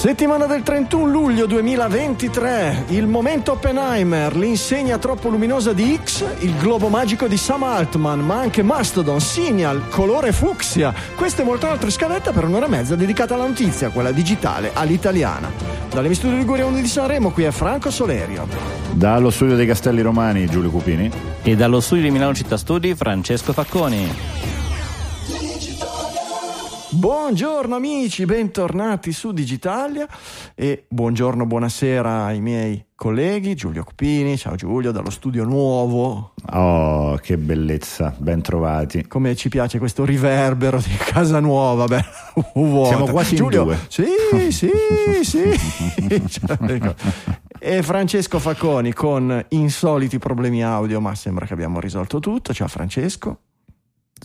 Settimana del 31 luglio 2023, il momento Oppenheimer, l'insegna troppo luminosa di X, il globo magico di Sam Altman, ma anche Mastodon, Signal, colore fucsia. Queste e molte altre scalette per un'ora e mezza dedicata alla notizia, quella digitale, all'italiana. Dalle studio Liguria 1 di Sanremo, qui è Franco Solerio. Dallo studio dei Castelli Romani, Giulio Cupini. E dallo studio di Milano Città Studi, Francesco Facconi. Buongiorno amici, bentornati su Digitalia e buongiorno, buonasera ai miei colleghi Giulio Cupini, ciao Giulio dallo studio nuovo. Oh, che bellezza, ben trovati. Come ci piace questo riverbero di casa nuova, beh, Siamo quasi Giulio, in due. Sì, sì, sì. e Francesco Facconi con insoliti problemi audio, ma sembra che abbiamo risolto tutto. Ciao Francesco.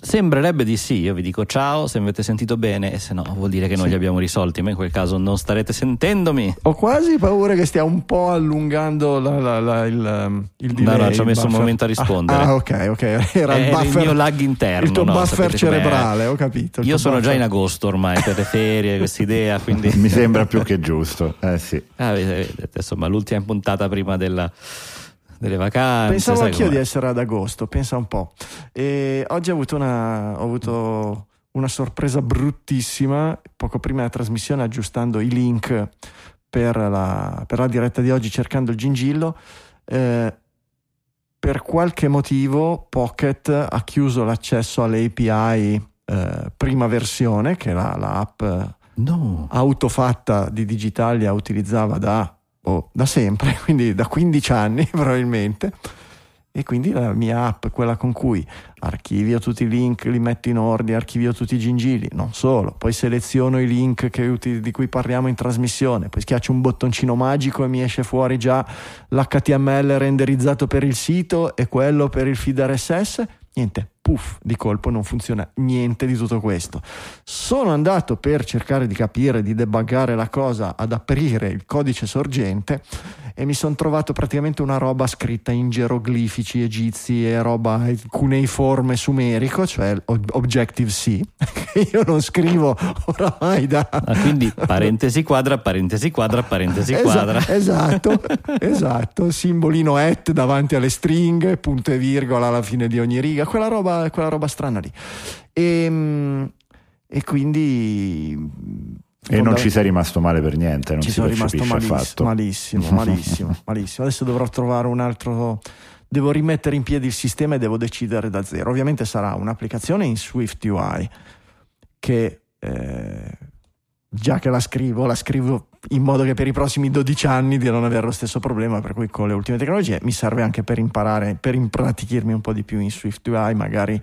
Sembrerebbe di sì, io vi dico ciao se mi avete sentito bene e se no vuol dire che noi Sì. li abbiamo risolti, ma in quel caso non starete sentendomi. Ho quasi paura che stia un po' allungando la- la- la- il, um, il delay. no, ci ho il messo un buffer. momento a rispondere. Ah, ok, ok. Era il il buffer. mio lag interno, Il tuo no? buffer cerebrale, ho capito. il Io sono già buffer. in agosto ormai per le ferie, questa idea, quindi... Mi sembra più che giusto. Eh sì. Ah, vedete, insomma, l'ultima puntata prima della- delle vacanze. Pensavo anch'io di essere ad agosto, pensa un po'. E oggi ho avuto una, ho avuto una sorpresa bruttissima. Poco prima della trasmissione, aggiustando i link per la, per la diretta di oggi, cercando il gingillo. eh, per qualche motivo Pocket ha chiuso l'accesso alle API eh, prima versione, che la, la app No, autofatta di Digitalia utilizzava da, oh, da sempre, quindi da 15 anni probabilmente. E quindi la mia app, quella con cui archivio tutti i link, li metto in ordine, archivio tutti i gingilli, non solo, poi seleziono i link che di cui parliamo in trasmissione, poi schiaccio un bottoncino magico e mi esce fuori già l'HTML renderizzato per il sito e quello per il feed RSS. Niente, puff, di colpo non funziona niente di tutto questo. Sono andato per cercare di capire, di debuggare la cosa, ad aprire il codice sorgente e mi sono trovato praticamente una roba scritta in geroglifici egizi e roba cuneiforme sumerico, cioè ob- Objective-C, che io non scrivo oramai da... Ah, quindi parentesi quadra, parentesi quadra, parentesi Esa- quadra. esatto, esatto, simbolino at davanti alle stringhe, punto e virgola alla fine di ogni riga, quella roba, quella roba strana lì. E, e quindi... E non ci sei rimasto male per niente, non ci sono rimasto affatto. malissimo, malissimo, malissimo. Adesso dovrò trovare un altro. Devo rimettere in piedi il sistema e devo decidere da zero. Ovviamente sarà un'applicazione in Swift UI che eh, già che la scrivo, la scrivo in modo che per i prossimi 12 anni di non avere lo stesso problema. Per cui con le ultime tecnologie mi serve anche per imparare, per impratichirmi un po' di più in Swift UI, magari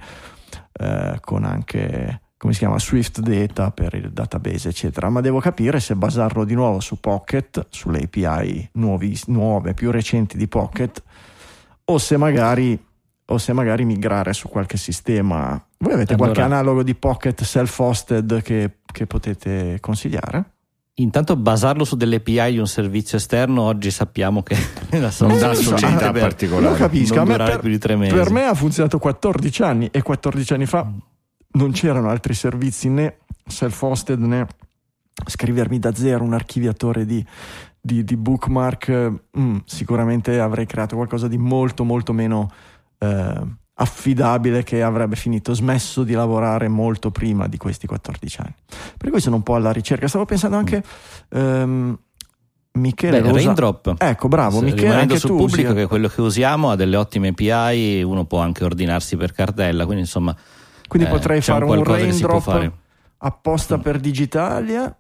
eh, con anche come si chiama Swift Data per il database eccetera ma devo capire se basarlo di nuovo su Pocket sulle API nuovi- nuove più recenti di Pocket o se magari o se magari migrare su qualche sistema voi avete qualche Allora- analogo di Pocket self-hosted che, che potete consigliare? Intanto basarlo su delle API di un servizio esterno, oggi sappiamo che la Non soluzione dà lo so, solidità eh, particolare. Lo capisco, Non a me per, più di tre mesi. per me ha funzionato 14 anni e 14 anni fa non c'erano altri servizi né self-hosted né scrivermi da zero un archiviatore di, di- di bookmark. mm, sicuramente avrei creato qualcosa di molto molto meno eh, affidabile che avrebbe finito smesso di lavorare molto prima di questi 14 anni. Per cui sono un po' alla ricerca. Stavo pensando anche... ehm, Michele Beh, lo usa- Raindrop. Ecco, bravo, Se- Michele, rimanendo anche sul tu pubblico usi- che quello che usiamo ha delle ottime API, uno può anche ordinarsi per cartella, quindi insomma Quindi eh, potrei fare un può raindrop fare. apposta Mm. per Digitalia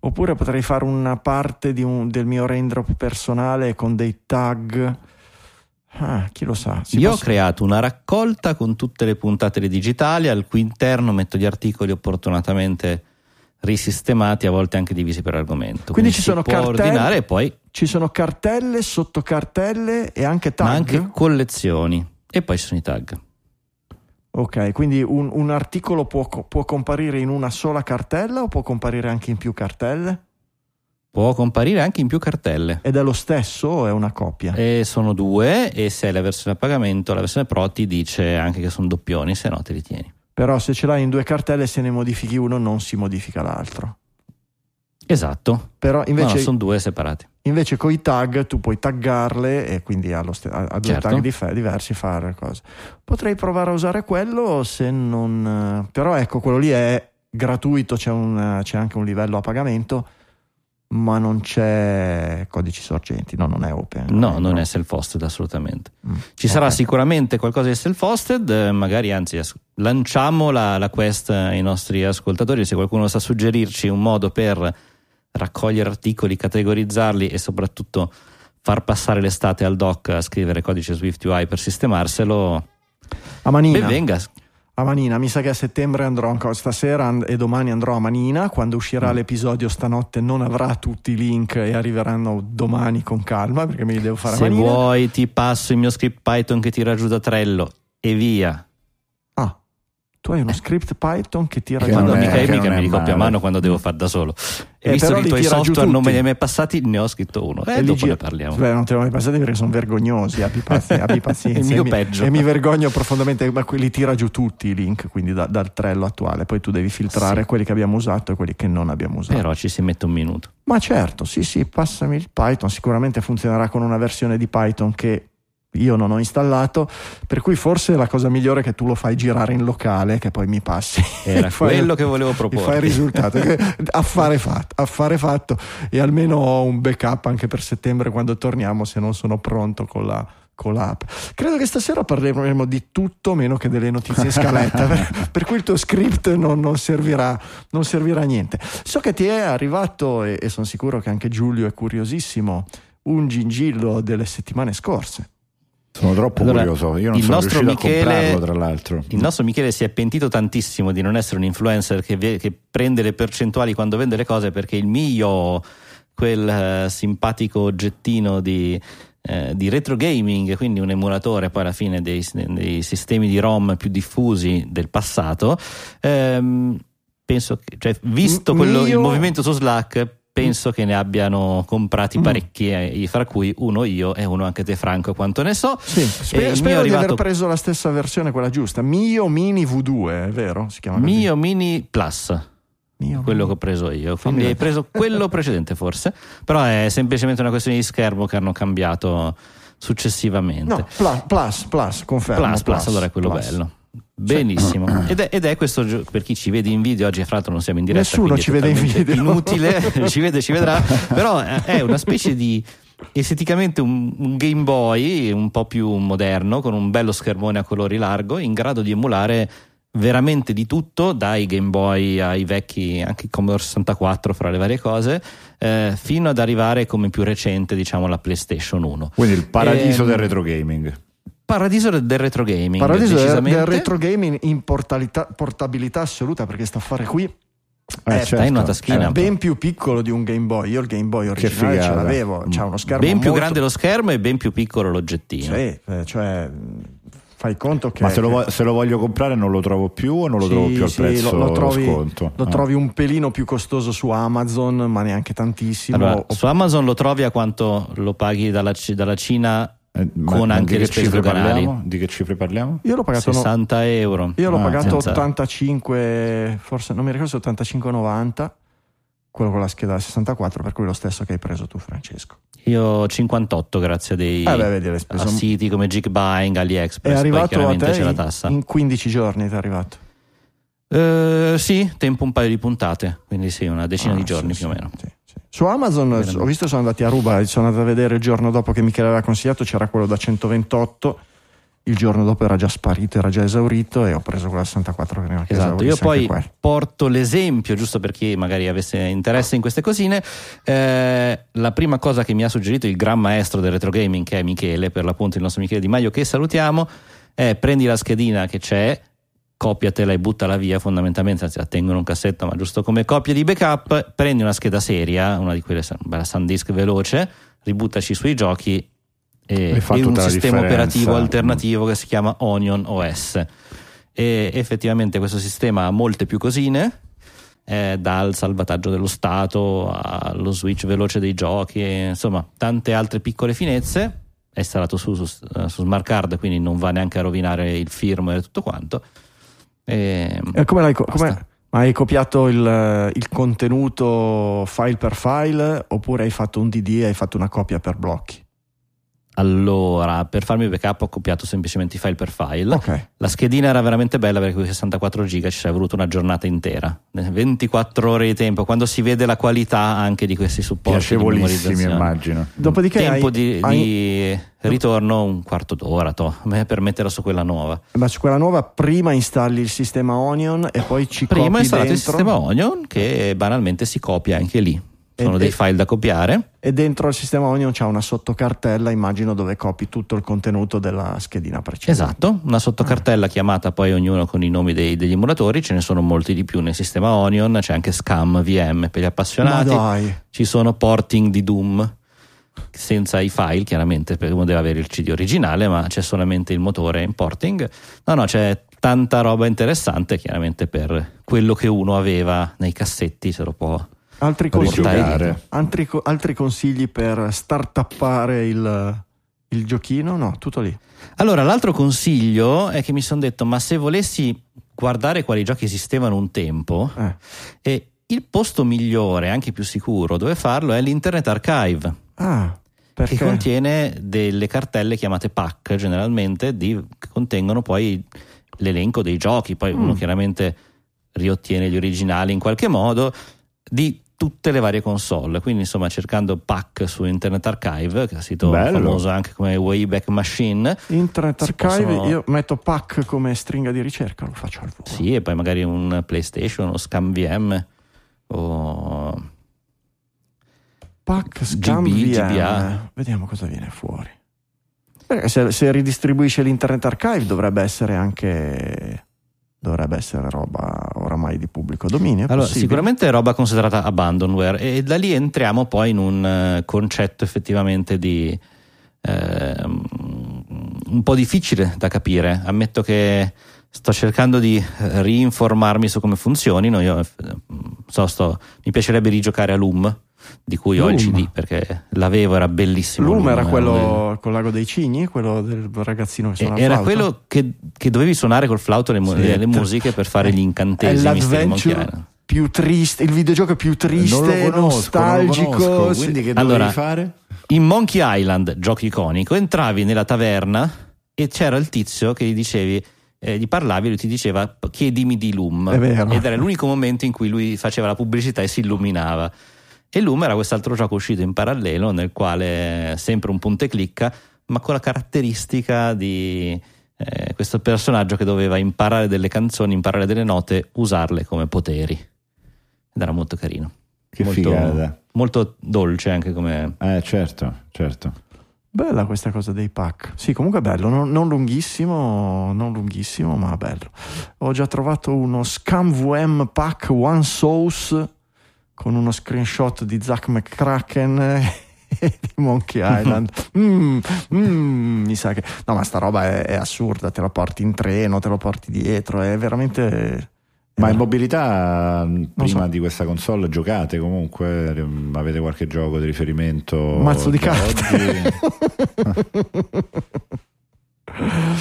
oppure potrei fare una parte di un- del mio raindrop personale con dei tag ah, chi lo sa si Io poss- ho creato una raccolta con tutte le puntate di Digitalia, al cui interno metto gli articoli opportunatamente risistemati, a volte anche divisi per argomento. Quindi ci si sono può cartelle- ordinare e poi ci sono cartelle sottocartelle e anche tag ma anche collezioni e poi ci sono i tag. Ok quindi un, un articolo può, può comparire in una sola cartella o può comparire anche in più cartelle Può comparire anche in più cartelle. Ed è lo stesso o è una coppia? E sono due e se è la versione a pagamento, la versione Pro ti dice anche che sono doppioni, se no te li tieni. Però se ce l'hai in due cartelle, se ne modifichi uno non si modifica l'altro. Esatto. Però invece, no, sono due separati. Invece con i tag tu puoi taggarle e quindi a, st- a due Certo. tag dif- diversi fare cose. Potrei provare a usare quello se non... Però ecco, quello lì è gratuito, c'è, un- c'è anche un livello a pagamento, ma non c'è codici sorgenti, no, non è open. No, non è self-hosted assolutamente. Mm. Ci sarà Ok. sicuramente qualcosa di self-hosted, eh, magari anzi lanciamo la, la quest ai nostri ascoltatori, se qualcuno sa suggerirci un modo per raccogliere articoli, categorizzarli e soprattutto far passare l'estate al doc a scrivere codice Swift UI per sistemarselo, A Manina. ben venga. A Manina, mi sa che a settembre andrò ancora stasera e domani andrò a Manina. Quando uscirà Mm. l'episodio stanotte non avrà tutti i link e arriveranno domani con calma perché me li devo fare Se a Manina. vuoi ti passo il mio script Python che tira giù da Trello e via. Tu hai uno script Python che tira Che giù non Quando è- mica, che mica non me è li copio a mano quando devo fare da solo. E Eh, visto che i li tuoi software non me li hai mai passati, ne ho scritto uno. E E li dopo gi- ne parliamo. Beh, non te l'ho mai passati perché sono vergognosi. Abbi, pazi- abbi pazienza. E mi, peggio. E mi vergogno profondamente, ma quelli tira giù tutti i link, quindi da- dal trello attuale. Poi tu devi filtrare Sì. quelli che abbiamo usato e quelli che non abbiamo usato. Però ci si mette un minuto. Ma certo, sì, sì, passami il Python. Sicuramente funzionerà con una versione di Python che io non ho installato. Per cui forse la cosa migliore è che tu lo fai girare in locale, che poi mi passi. Era fai- quello che volevo e fai il proporre. risultato. Che- affare fatto, affare fatto. E almeno ho un backup anche per settembre quando torniamo, se non sono pronto con la. Con l'app. Credo che stasera parleremo di tutto meno che delle notizie in scaletta, per, per cui il tuo script non, non servirà, non servirà a niente. So che ti è arrivato, e, e sono sicuro che anche Giulio è curiosissimo, un gingillo delle settimane scorse. Sono troppo Allora, curioso. Io non il sono nostro Michele- a comprarlo, tra l'altro. Il nostro Michele si è pentito tantissimo di non essere un influencer che, che prende le percentuali quando vende le cose perché il mio, quel eh, simpatico oggettino di, eh, di retro gaming, quindi un emulatore poi alla fine dei, dei sistemi di ROM più diffusi del passato, ehm, penso che, cioè, visto quello- il mio- movimento su Slack, penso che ne abbiano comprati Mm. parecchi, eh, fra cui uno io e uno anche te Franco, quanto ne so. Sì, E spero, mio è di aver arrivato- preso la stessa versione, quella giusta. Mio Mini V2, è vero? Si chiama così? Mio Mini Plus. Mio quello Mini. che ho preso io. Quindi hai preso quello precedente, forse. Però è semplicemente una questione di schermo che hanno cambiato successivamente. No, plus, plus, plus, confermo. plus, plus, allora è quello plus. bello. Benissimo. Ed è, ed è questo per chi ci vede in video. Oggi, fra l'altro, non siamo in diretta. Nessuno ci vede in video. Inutile, ci vede, ci vedrà. Però eh, è una specie di. Esteticamente un, un Game Boy un po' più moderno, con un bello schermone a colori largo, in grado di emulare veramente di tutto, dai Game Boy ai vecchi, anche il Commodore 64 fra le varie cose, eh, fino ad arrivare come più recente, diciamo, la PlayStation 1. Quindi il paradiso Ehm, del retro gaming. Paradiso del retro gaming. Paradiso del, retro gaming in portalità- portabilità assoluta perché sta a fare qui Eh, eh, stai in una taschina. è ben più piccolo di un Game Boy. Io il Game Boy originale ce l'avevo, c'ha uno schermo ben più molto- grande lo schermo e ben più piccolo l'oggettino. Sì, eh, cioè fai conto che Ma se lo, se lo voglio comprare non lo trovo più o non lo Sì, trovo più al sì, prezzo lo, lo trovi, sconto? lo Ah. trovi un pelino più costoso su Amazon, ma neanche tantissimo. Allora, O- su Amazon lo trovi a quanto lo paghi dalla, dalla Cina Eh, ma- con ma anche le spese cifre doganali. parliamo? Di che cifre parliamo? Io l'ho pagato, no- 60 euro. io l'ho Ah, pagato senza- 85, forse non mi ricordo se 85,90, quello con la scheda 64, per cui lo stesso che hai preso tu, Francesco. Io 58 grazie a dei Eh beh, vedi, speso. a siti come Geekbuying, È AliExpress, poi arrivato a chiaramente te c'è la in- tassa. in 15 giorni, ti è arrivato. Eh, sì, tempo un paio di puntate, quindi sì, una decina Ah, di giorni sì, più o meno. sì. Su Amazon Veramente. ho visto sono andati a ruba, sono andato a vedere il giorno dopo che Michele aveva consigliato, c'era quello da 128, il giorno dopo era già sparito, era già esaurito e ho preso quello da 64 prima che Esatto, io poi porto l'esempio, giusto per chi magari avesse interesse in queste cosine. Eh, la prima cosa che mi ha suggerito il gran maestro del retro gaming, che è Michele, per l'appunto il nostro Michele Di Maio, che salutiamo, è prendi la schedina che c'è, copiatela e buttala via fondamentalmente, anzi la tengo in un cassetto, ma giusto come copia di backup, prendi una scheda seria, una di quelle, bella SanDisk veloce, ributtaci sui giochi e, E un sistema differenza. operativo alternativo che si chiama Onion OS e effettivamente questo sistema ha molte più cosine eh, dal salvataggio dello stato allo switch veloce dei giochi, e, insomma tante altre piccole finezze. È installato su, su, su smart card, quindi non va neanche a rovinare il firmware e tutto quanto. E, E come l'hai come- ma hai copiato il, il contenuto file per file oppure hai fatto un DD e hai fatto una copia per blocchi? Allora, per farmi il backup ho copiato semplicemente i file per file. Ok. La schedina era veramente bella perché con i 64 giga ci sarebbe voluto una giornata intera, 24 ore di tempo, quando si vede la qualità anche di questi supporti Piacevolissimi, immagino. Dopodiché Tempo hai, di, hai- di ritorno un quarto d'ora to, per metterla su quella nuova. ma su quella nuova prima installi il sistema Onion e poi ci Prima copi installato il dentro sistema Onion che banalmente si copia anche lì. Sono E- dei file da copiare. e dentro il sistema Onion c'è una sottocartella, immagino, dove copi tutto il contenuto della schedina precedente. Esatto, una sottocartella chiamata poi ognuno con i nomi dei- degli emulatori, ce ne sono molti di più nel sistema Onion, c'è anche Scam VM per gli appassionati. dai, ci sono porting di Doom senza i file chiaramente perché uno deve avere il CD originale ma c'è solamente il motore in porting no no c'è tanta roba interessante chiaramente per quello che uno aveva nei cassetti se lo può altri consigli, altri, altri consigli per startuppare il, il giochino? No, tutto lì. allora l'altro consiglio è che mi sono detto ma se volessi guardare quali giochi esistevano un tempo Eh. e il posto migliore anche più sicuro dove farlo è l'Internet Archive Ah, perché? che contiene delle cartelle chiamate pack generalmente di- che contengono poi l'elenco dei giochi poi Mm. uno chiaramente riottiene gli originali in qualche modo di tutte le varie console quindi insomma cercando pack su Internet Archive che è un sito Bello. famoso anche come Wayback Machine Internet Archive, possono- io metto pack come stringa di ricerca, lo faccio al volo. sì e poi magari un PlayStation o Scam VM o Pack Scam GB, VM. GBA. Vediamo cosa viene fuori. Perché se, se ridistribuisce l'Internet Archive dovrebbe essere anche dovrebbe essere roba oramai di pubblico dominio. Allora, possibile? sicuramente è roba considerata abandonware e da lì entriamo poi in un eh, concetto effettivamente di ehm, un po' difficile da capire. Ammetto che sto cercando di eh, rinformarmi su come funzionino. Io, eh, so, sto- mi piacerebbe rigiocare a Loom, di cui ho il Loom. CD perché l'avevo, era bellissimo. Loom era uno dei- quello col lago dei cigni, quello del ragazzino che suona il era flauto? quello che, che dovevi suonare col flauto le, mu- Sì. le- le musiche per fare Eh, gli incantesimi. l'adventure Island. più triste, il videogioco più triste, non lo conosco, non lo nostalgico. conosco, quindi che Allora, dovevi fare? In Monkey Island, gioco iconico, entravi nella taverna e c'era il tizio che gli dicevi, eh, gli parlavi e lui ti diceva chiedimi di Loom. È vero. Ed era l'unico momento in cui lui faceva la pubblicità e si illuminava. E Loom era quest'altro gioco uscito in parallelo nel quale sempre un punta e clicca, ma con la caratteristica di eh, questo personaggio che doveva imparare delle canzoni, imparare delle note, usarle come poteri. Ed era molto carino. Che molto, figata. molto dolce anche come Eh, certo, certo. Bella questa cosa dei pack. Sì, comunque bello, non, non lunghissimo, non lunghissimo, ma bello. Ho già trovato uno Scam VM pack One Source con uno screenshot di Zack McCracken e di Monkey Island. Mm, mm, mi sa che no, ma sta roba è, è assurda. Te la porti in treno, te lo porti dietro. È veramente. Ma in mobilità, prima so. di questa console, giocate comunque? Ehm, Avete qualche gioco di riferimento? Mazzo di carte.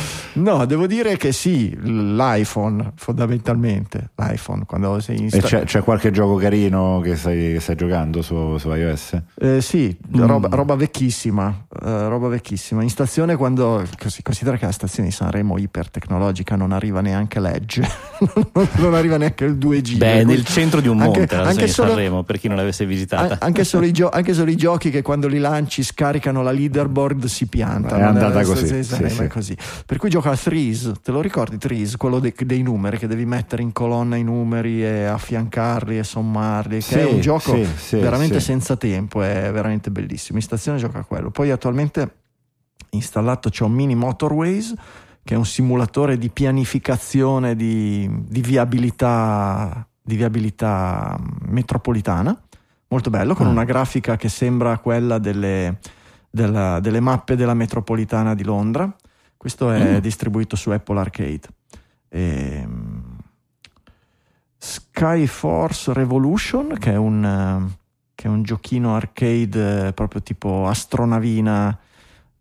No, devo dire che sì, l'iPhone fondamentalmente, l'iPhone quando sei in sta- c'è, c'è qualche gioco carino che stai, che stai giocando su, su iOS? Eh, sì, Mm. roba, roba vecchissima, eh, roba vecchissima. In stazione quando, così, considera che la stazione di Sanremo ipertecnologica non arriva neanche l'Edge, non, arriva neanche il 2G. Beh, nel centro di un anche- monte, la anche di solo- Sanremo, per chi non l'avesse visitata. anche, solo i gio- anche solo i giochi che quando li lanci scaricano la leaderboard si piantano. È andata così, sì, sì. è così. Per cui gioca a Threes, te lo ricordi Threes? Quello dei, dei numeri che devi mettere in colonna i numeri e affiancarli e sommarli, che Sì, è un gioco sì, sì, veramente senza tempo, è veramente bellissimo. In stazione gioca a quello. Poi attualmente installato c'è un mini Motorways che è un simulatore di pianificazione di, di viabilità di viabilità metropolitana molto bello con Ah. una grafica che sembra quella delle, della- delle mappe della metropolitana di Londra questo è Mm. distribuito su Apple Arcade Ehm, Skyforce Revolution, che è un, che è un giochino arcade eh, proprio tipo astronavina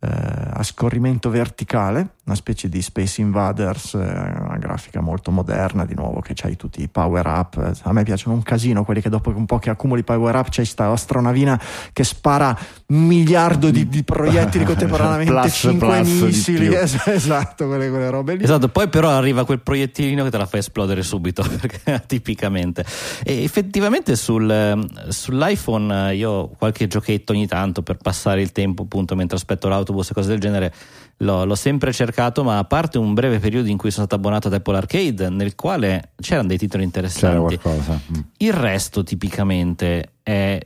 eh, a scorrimento verticale, una specie di Space Invaders, eh, una grafica molto moderna, di nuovo che c'hai tutti i power up. A me piacciono un casino quelli che dopo un po' che accumuli power up c'hai sta astronavina che spara un miliardo di, di proiettili contemporaneamente, Plus, 5 plus missili, esatto, quelle, quelle robe lì. Esatto, poi però arriva quel proiettilino che te la fa esplodere subito, perché tipicamente. E effettivamente sul, sull'iPhone io qualche giochetto ogni tanto per passare il tempo, appunto, mentre aspetto l'autobus e cose del genere, l'ho, l'ho sempre cercato, ma a parte un breve periodo in cui sono stato abbonato ad Apple Arcade, nel quale c'erano dei titoli interessanti. Mm. Il resto tipicamente è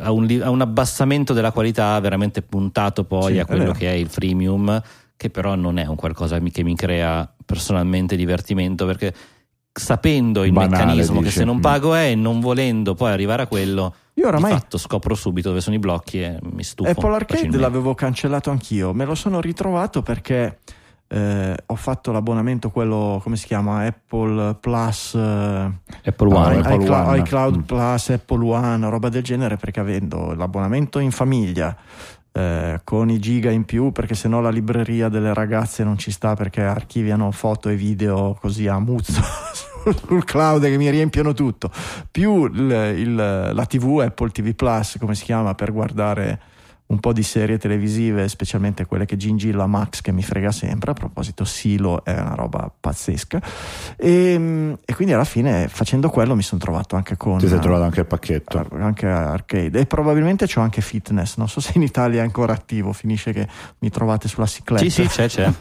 a un, a un abbassamento della qualità veramente puntato poi Sì, a quello che è il freemium, che però non è un qualcosa che mi crea personalmente divertimento perché sapendo il Banale, meccanismo che dici. se non Mm. pago è e non volendo poi arrivare a quello, Io oramai di fatto scopro subito dove sono i blocchi e mi stufo. Apple Arcade facilmente. l'avevo cancellato anch'io, me lo sono ritrovato perché eh, ho fatto l'abbonamento, quello come si chiama? Apple Plus, eh, Apple One. Apple iCloud, One. iCloud Mm. Plus, Apple One, roba del genere, perché avendo l'abbonamento in famiglia eh, con i giga in più, perché sennò la libreria delle ragazze non ci sta perché archiviano foto e video così a muzzo sul cloud che mi riempiono tutto, più il- il- la TV, Apple TV Plus, come si chiama, per guardare un po' di serie televisive, specialmente quelle che gingilla Max che mi frega sempre. A proposito, Silo è una roba pazzesca. E, e quindi alla fine, facendo quello, mi sono trovato anche con. Ti sei trovato anche il pacchetto. anche arcade e probabilmente c'ho anche fitness non so se in Italia è ancora attivo finisce che mi trovate sulla cicletta Sì, sì, c'è, c'è.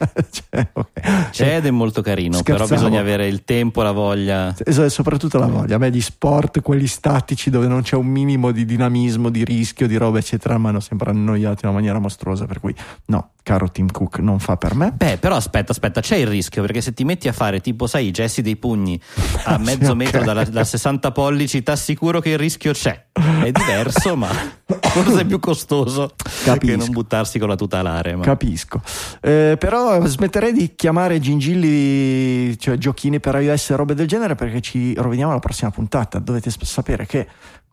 C'è, ok. C'è ed è molto carino, però Scherzavo. bisogna avere il tempo, la voglia. Es- soprattutto la voglia. A me gli sport, quelli statici dove non c'è un minimo di dinamismo, di rischio, di roba, eccetera, mi hanno sempre annoiato in una maniera mostruosa. Per cui, no, caro Tim Cook, non fa per me. Beh, però aspetta, aspetta, c'è il rischio perché se ti metti a fare tipo, sai, i gessi dei pugni a Sì, mezzo ok. metro dalla- da 60 pollici, ti assicuro che il rischio c'è. È diverso, ma forse è più costoso Capisco. che non buttarsi con la tuta alare. Ma... Capisco. Eh, però smetterei di chiamare gingilli, cioè giochini per iOS e robe del genere perché ci roviniamo alla prossima puntata. Dovete sapere che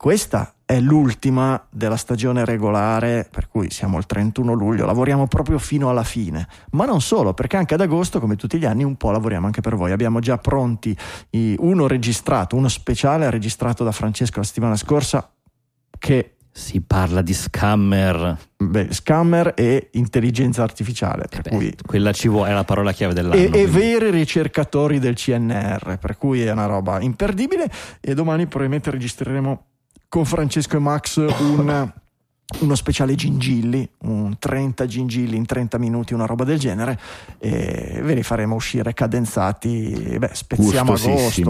questa è l'ultima della stagione regolare, per cui siamo al 31 luglio, lavoriamo proprio fino alla fine. Ma non solo, perché anche ad agosto, come tutti gli anni, un po' lavoriamo anche per voi. Abbiamo già pronti uno registrato, uno speciale registrato da Francesco la settimana scorsa che Si parla di scammer. beh, scammer e intelligenza artificiale, per Beh, cui quella ci vuole, è la parola chiave dell'anno. e, e veri ricercatori del CNR, per cui è una roba imperdibile. E domani probabilmente registreremo con Francesco e Max un- uno speciale gingilli, un 30 gingilli in 30 minuti, una roba del genere. E ve li faremo uscire cadenzati. Beh, spezziamo agosto,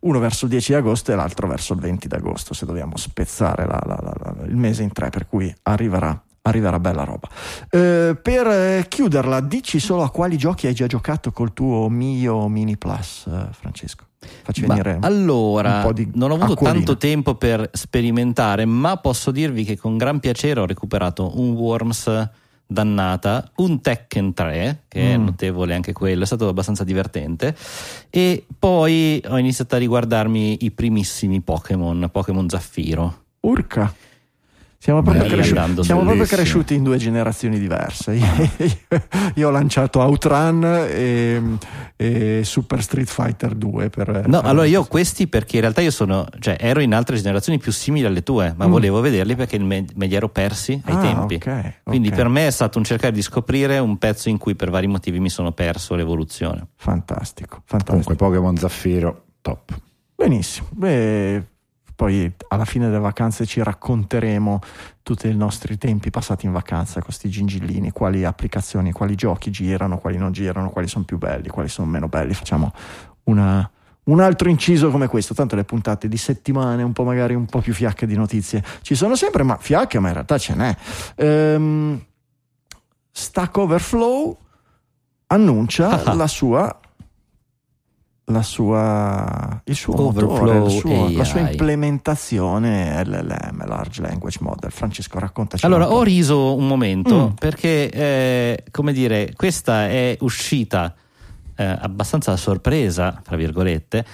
uno verso il 10 di agosto e l'altro verso il 20 di agosto, se dobbiamo spezzare la- la- la- il mese in tre, per cui arriverà. Arriverà bella roba. Eh, per eh, chiuderla, dici solo a quali giochi hai già giocato col tuo Mio Mini Plus, eh, Francesco. Facci Ma venire allora, po' di non ho avuto acquolina. tanto tempo per sperimentare, ma posso dirvi che con gran piacere ho recuperato un Worms dannata, un Tekken 3, che è Mm. notevole anche quello, è stato abbastanza divertente, e poi ho iniziato a riguardarmi i primissimi Pokémon, Pokémon Zaffiro. Urca. Siamo proprio, cresciuti, siamo proprio cresciuti in due generazioni diverse. Io, io ho lanciato Outrun e, e Super Street Fighter 2. Per, No, per- allora io ho questi perché in realtà io sono, cioè ero in altre generazioni più simili alle tue, ma Mm. volevo vederli perché me, me li ero persi ai Ah, tempi. ok, Quindi ok. per me è stato un cercare di scoprire un pezzo in cui per vari motivi mi sono perso l'evoluzione. Fantastico, fantastico. Comunque Pokémon Zaffiro, top. Benissimo. Beh, poi alla fine delle vacanze ci racconteremo tutti i nostri tempi passati in vacanza con questi gingillini, quali applicazioni, quali giochi girano, quali non girano, quali sono più belli, quali sono meno belli. Facciamo una- un altro inciso come questo. Tanto le puntate di settimane, un po' magari un po' più fiacche di notizie, ci sono sempre, ma fiacche, ma in realtà ce n'è. Ehm, Stack Overflow annuncia Ah. la sua sua il suo Overflow motore, suo- la sua implementazione LLM, Large Language Model. Francesco, raccontaci. Allora, ho riso un momento Mm. perché, eh, come dire, questa è uscita eh, abbastanza a sorpresa, tra virgolette,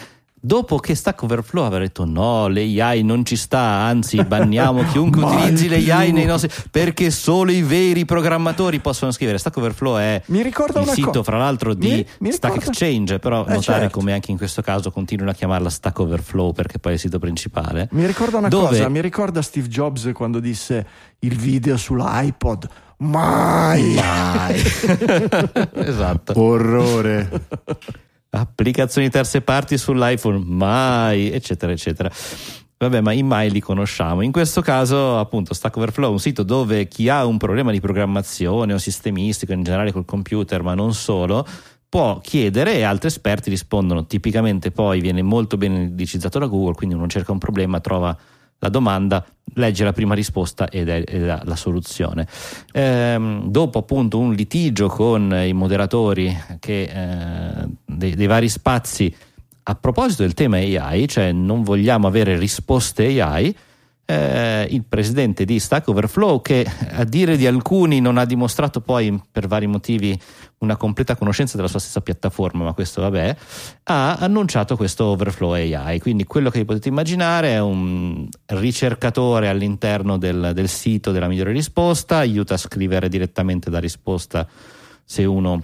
dopo che Stack Overflow aveva detto no, l'AI non ci sta, anzi banniamo chiunque utilizzi più. l'AI nei nostri perché solo i veri programmatori possono scrivere. Stack Overflow è Mi ricorda il una sito co- fra l'altro di Mi- mi Stack ricorda- Exchange, però Eh, notare certo. come anche in questo caso continuano a chiamarla Stack Overflow perché poi è il sito principale. Mi ricorda una Dove- cosa, mi ricorda Steve Jobs quando disse il video sull'iPod. Mai! Mai. esatto. Orrore. Applicazioni terze parti sull'iPhone, mai, eccetera, eccetera. Vabbè, ma i mai li conosciamo. In questo caso, appunto, Stack Overflow è un sito dove chi ha un problema di programmazione o sistemistico in generale col computer, ma non solo, può chiedere e altri esperti rispondono. Tipicamente poi viene molto ben indicizzato da Google, quindi uno cerca un problema, trova la domanda, legge la prima risposta ed è, è la soluzione. Ehm, dopo appunto un litigio con i moderatori che, eh, dei, dei vari spazi a proposito del tema AI, cioè non vogliamo avere risposte AI, eh, il presidente di Stack Overflow, che a dire di alcuni non ha dimostrato poi per vari motivi una completa conoscenza della sua stessa piattaforma, ma questo vabbè, ha annunciato questo Overflow AI. Quindi quello che potete immaginare è un ricercatore all'interno del, del sito della migliore risposta, aiuta a scrivere direttamente la risposta se uno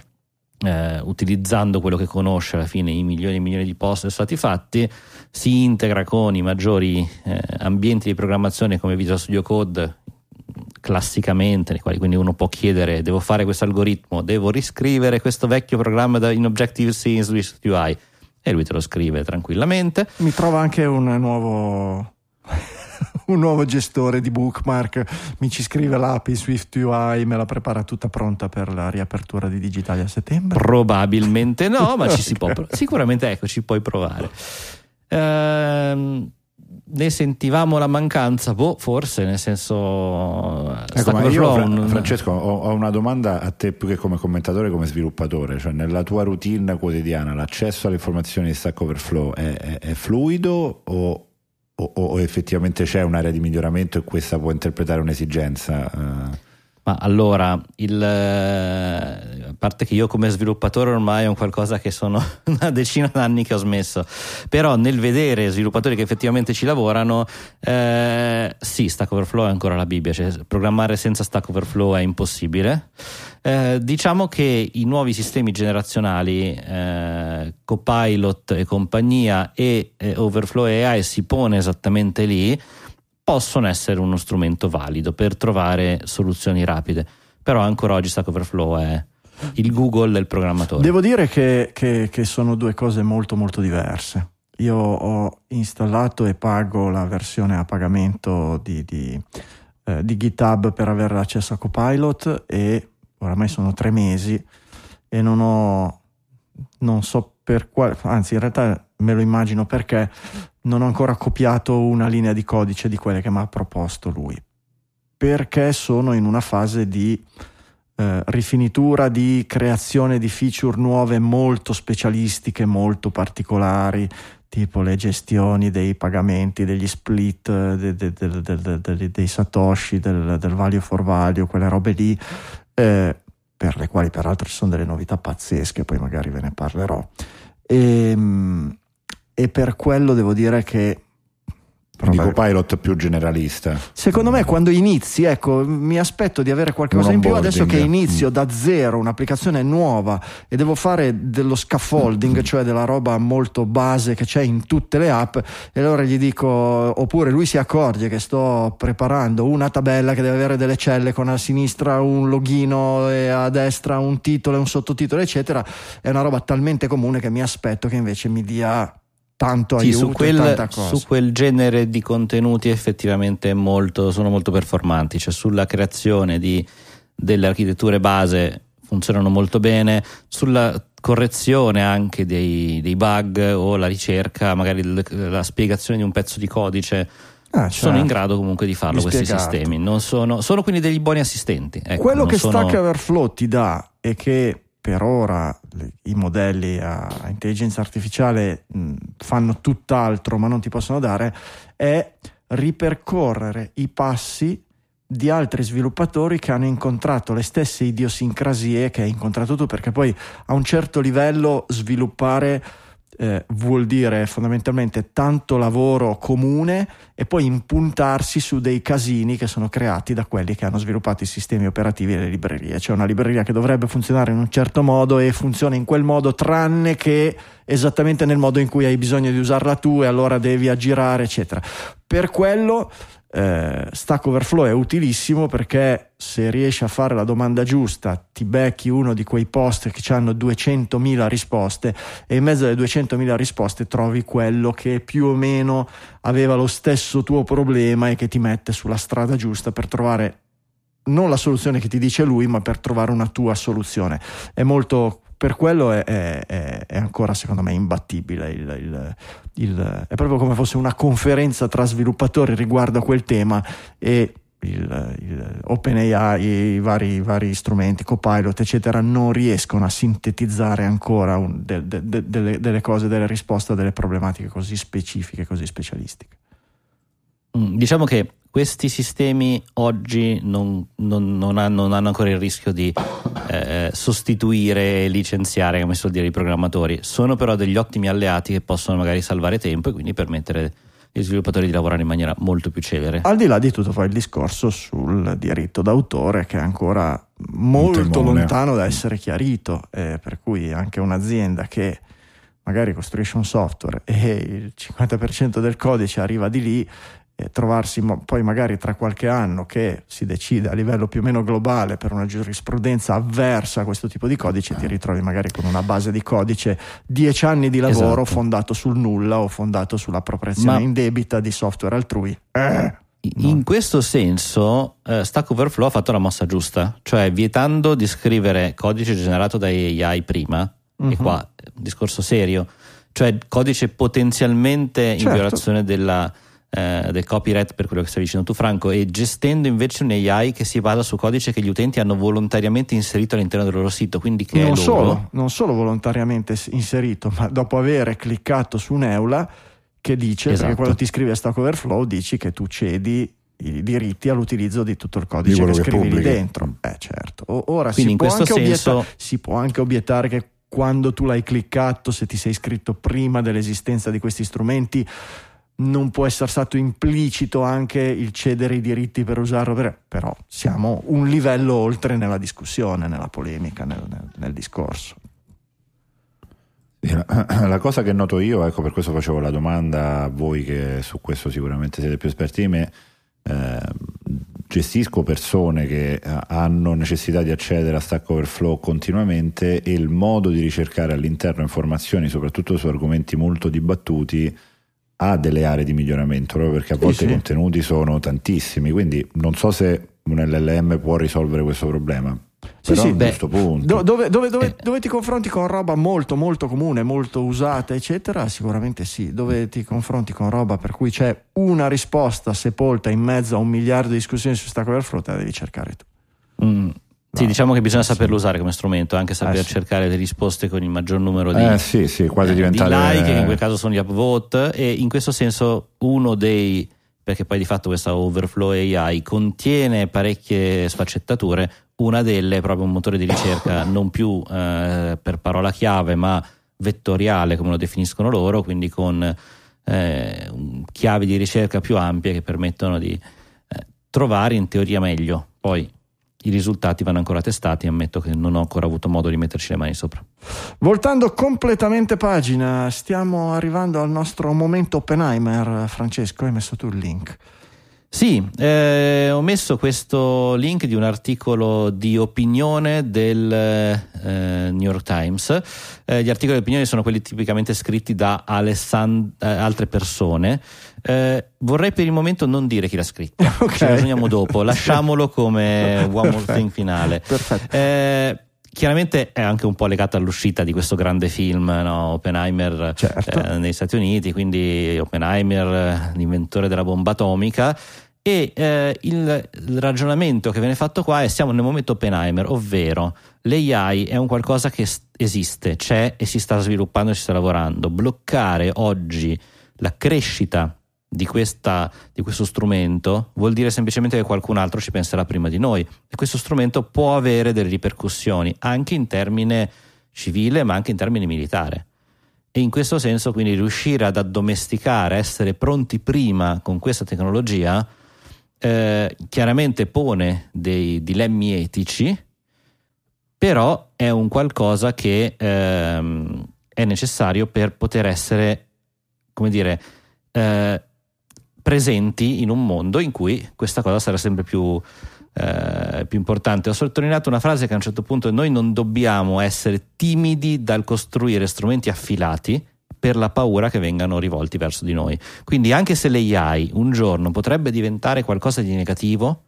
eh, utilizzando quello che conosce alla fine i milioni e milioni di post sono stati fatti si integra con i maggiori eh, ambienti di programmazione come Visual Studio Code classicamente nei quali quindi uno può chiedere devo fare questo algoritmo devo riscrivere questo vecchio programma in Objective-C in Swift UI e lui te lo scrive tranquillamente Mi trova anche un nuovo un nuovo gestore di bookmark, mi ci scrive l'API Swift UI, me la prepara tutta pronta per la riapertura di Digitali a settembre. Probabilmente no, ma ci si può sicuramente ecco, ci puoi provare. Ehm, ne sentivamo la mancanza, boh, forse, nel senso Ecco, io, Fra- Francesco, ho, ho una domanda a te più che come commentatore, come sviluppatore. Cioè, nella tua routine quotidiana, l'accesso alle informazioni di Stack Overflow è, è- è fluido o, o- o effettivamente c'è un'area di miglioramento e questa può interpretare un'esigenza? eh? Ma allora, il, eh, a parte che io come sviluppatore ormai è un qualcosa che sono una decina d'anni che ho smesso, però nel vedere sviluppatori che effettivamente ci lavorano, eh, sì, Stack Overflow è ancora la Bibbia, cioè programmare senza Stack Overflow è impossibile. Eh, diciamo che i nuovi sistemi generazionali, eh, Copilot e compagnia e eh, Overflow AI si pone esattamente lì possono essere uno strumento valido per trovare soluzioni rapide. Però ancora oggi Stack Overflow è il Google del programmatore. Devo dire che, che- che sono due cose molto molto diverse. Io ho installato e pago la versione a pagamento di, di, eh, di GitHub per avere accesso a Copilot e oramai sono tre mesi e non ho, non so per quale, anzi in realtà me lo immagino perché non ho ancora copiato una linea di codice di quelle che mi ha proposto lui. Perché sono in una fase di eh, rifinitura, di creazione di feature nuove molto specialistiche, molto particolari, tipo le gestioni dei pagamenti, degli split, eh, de- de- de- de- de- de- dei satoshi, del, del value for value, quelle robe lì, eh, per le quali peraltro ci sono delle novità pazzesche, poi magari ve ne parlerò. E, e per quello devo dire che... Quindi Vabbè, Copilot più generalista. Secondo me quando inizi, ecco, mi aspetto di avere qualcosa in più adesso che onboarding. inizio da zero un'applicazione nuova e devo fare dello scaffolding, cioè della roba molto base che c'è in tutte le app e allora gli dico, oppure lui si accorge che sto preparando una tabella che deve avere delle celle con a sinistra un login e a destra un titolo e un sottotitolo eccetera, è una roba talmente comune che mi aspetto che invece mi dia tanto Sì, aiuto su quel, su quel genere di contenuti effettivamente molto- sono molto performanti, cioè sulla creazione di, delle architetture base funzionano molto bene, sulla correzione anche dei, dei bug o la ricerca, magari la spiegazione di un pezzo di codice. Ah, Sono certo. in grado comunque di farlo questi sistemi, non sono, sono quindi degli buoni assistenti. ecco, Quello che sono- Stack Overflow ti dà e che per ora i modelli a intelligenza artificiale mh, fanno tutt'altro ma non ti possono dare è ripercorrere i passi di altri sviluppatori che hanno incontrato le stesse idiosincrasie che hai incontrato tu perché poi a un certo livello sviluppare eh, vuol dire fondamentalmente tanto lavoro comune e poi impuntarsi su dei casini che sono creati da quelli che hanno sviluppato i sistemi operativi e le librerie. C'è una libreria che dovrebbe funzionare in un certo modo e funziona in quel modo, tranne che esattamente nel modo in cui hai bisogno di usarla tu e allora devi aggirare, eccetera. Per quello eh, Stack Overflow è utilissimo perché se riesci a fare la domanda giusta ti becchi uno di quei post che hanno 200.000 risposte e in mezzo alle 200.000 risposte trovi quello che più o meno aveva lo stesso tuo problema e che ti mette sulla strada giusta per trovare non la soluzione che ti dice lui ma per trovare una tua soluzione. È molto per quello è, è, è, ancora secondo me imbattibile. Il, il, il, è proprio come fosse una conferenza tra sviluppatori riguardo a quel tema e il, il OpenAI, i vari, vari, strumenti, Copilot, eccetera, non riescono a sintetizzare ancora un, de, de, de, delle, delle, cose, delle risposte a delle problematiche così specifiche, così specialistiche. Mm, diciamo che questi sistemi oggi non, non, non, hanno, non, hanno, ancora il rischio di eh, sostituire e licenziare, come si suol dire, i programmatori. Sono però degli ottimi alleati che possono magari salvare tempo e quindi permettere agli sviluppatori di lavorare in maniera molto più celere. Al di là di tutto poi il discorso sul diritto d'autore che è ancora molto lontano da essere chiarito, eh, per cui anche un'azienda che magari costruisce un software e il 50% del codice arriva di lì e trovarsi poi magari tra qualche anno che si decide a livello più o meno globale per una giurisprudenza avversa a questo tipo di codice, ti ritrovi magari con una base di codice, dieci anni di lavoro esatto. fondato sul nulla o fondato sull'appropriazione Ma... indebita di software altrui. Eh. No. In questo senso, uh, Stack Overflow ha fatto la mossa giusta, cioè vietando di scrivere codice generato dai AI prima, uh-huh. e mhm. qua un discorso serio, cioè codice potenzialmente certo. in violazione della, eh, del copyright per quello che stavi dicendo tu Franco e gestendo invece un AI che si basa su codice che gli utenti hanno volontariamente inserito all'interno del loro sito quindi che non, solo, non solo volontariamente inserito ma dopo aver cliccato su Neula che dice esatto. perché quando ti scrivi a Stack Overflow dici che tu cedi i diritti all'utilizzo di tutto il codice che, che scrivi lì dentro. Eh certo. Ora si può, senso... si può, anche obiettare che quando tu l'hai cliccato, se ti sei iscritto prima dell'esistenza di questi strumenti, non può essere stato implicito anche il cedere i diritti per usarlo, però siamo un livello oltre nella discussione, nella polemica, nel, nel, nel discorso. La cosa che noto io, ecco per questo facevo la domanda a voi che su questo sicuramente siete più esperti di me, eh, gestisco persone che eh, hanno necessità di accedere a Stack Overflow continuamente e il modo di ricercare all'interno informazioni, soprattutto su argomenti molto dibattuti, ha delle aree di miglioramento, proprio perché a volte sì, i contenuti sono tantissimi, quindi non so se un LLM può risolvere questo problema. Sì, sì, beh, do, dove, dove, dove, eh. dove, ti confronti con roba molto molto comune, molto usata, eccetera, sicuramente sì. Dove ti confronti con roba per cui c'è una risposta sepolta in mezzo a un miliardo di discussioni su Stack Overflow, te la devi cercare tu. Mm. Sì, diciamo che bisogna saperlo usare come strumento, anche saper eh, sì. cercare le risposte con il maggior numero di, eh, sì, sì, quasi eh, di like, che in quel caso sono gli upvote, e in questo senso uno dei perché poi di fatto questa Overflow AI contiene parecchie sfaccettature, una delle è proprio un motore di ricerca non più eh, per parola chiave ma vettoriale come lo definiscono loro, quindi con eh, chiavi di ricerca più ampie che permettono di eh, trovare in teoria meglio. Poi i risultati vanno ancora testati, ammetto che non ho ancora avuto modo di metterci le mani sopra. Voltando completamente pagina, stiamo arrivando al nostro momento Oppenheimer. Francesco, hai messo tu il link. Sì, eh, ho messo questo link di un articolo di opinione del eh, New York Times. Eh, gli articoli di opinione sono quelli tipicamente scritti da Alessand- eh, altre persone. Eh, vorrei per il momento non dire chi l'ha scritto, okay. ci ragioniamo dopo, lasciamolo come one more thing finale. Perfetto. Eh, chiaramente è anche un po' legata all'uscita di questo grande film, no? Oppenheimer certo. eh, negli Stati Uniti, quindi Oppenheimer, l'inventore della bomba atomica. E eh, il, il, ragionamento che viene fatto qua è siamo nel momento Oppenheimer, ovvero l'AI è un qualcosa che esiste, c'è e si sta sviluppando e si sta lavorando. Bloccare oggi la crescita di, questa, di, questo strumento vuol dire semplicemente che qualcun altro ci penserà prima di noi. E questo strumento può avere delle ripercussioni anche in termine civile ma anche in termini militare. E in questo senso quindi riuscire ad addomesticare, essere pronti prima con questa tecnologia, eh, chiaramente pone dei dilemmi etici, però è un qualcosa che ehm, è necessario per poter essere, come dire, eh, presenti in un mondo in cui questa cosa sarà sempre più, eh, più importante. Ho sottolineato una frase che a un certo punto noi non dobbiamo essere timidi dal costruire strumenti affilati per la paura che vengano rivolti verso di noi. Quindi anche se l'AI un giorno potrebbe diventare qualcosa di negativo,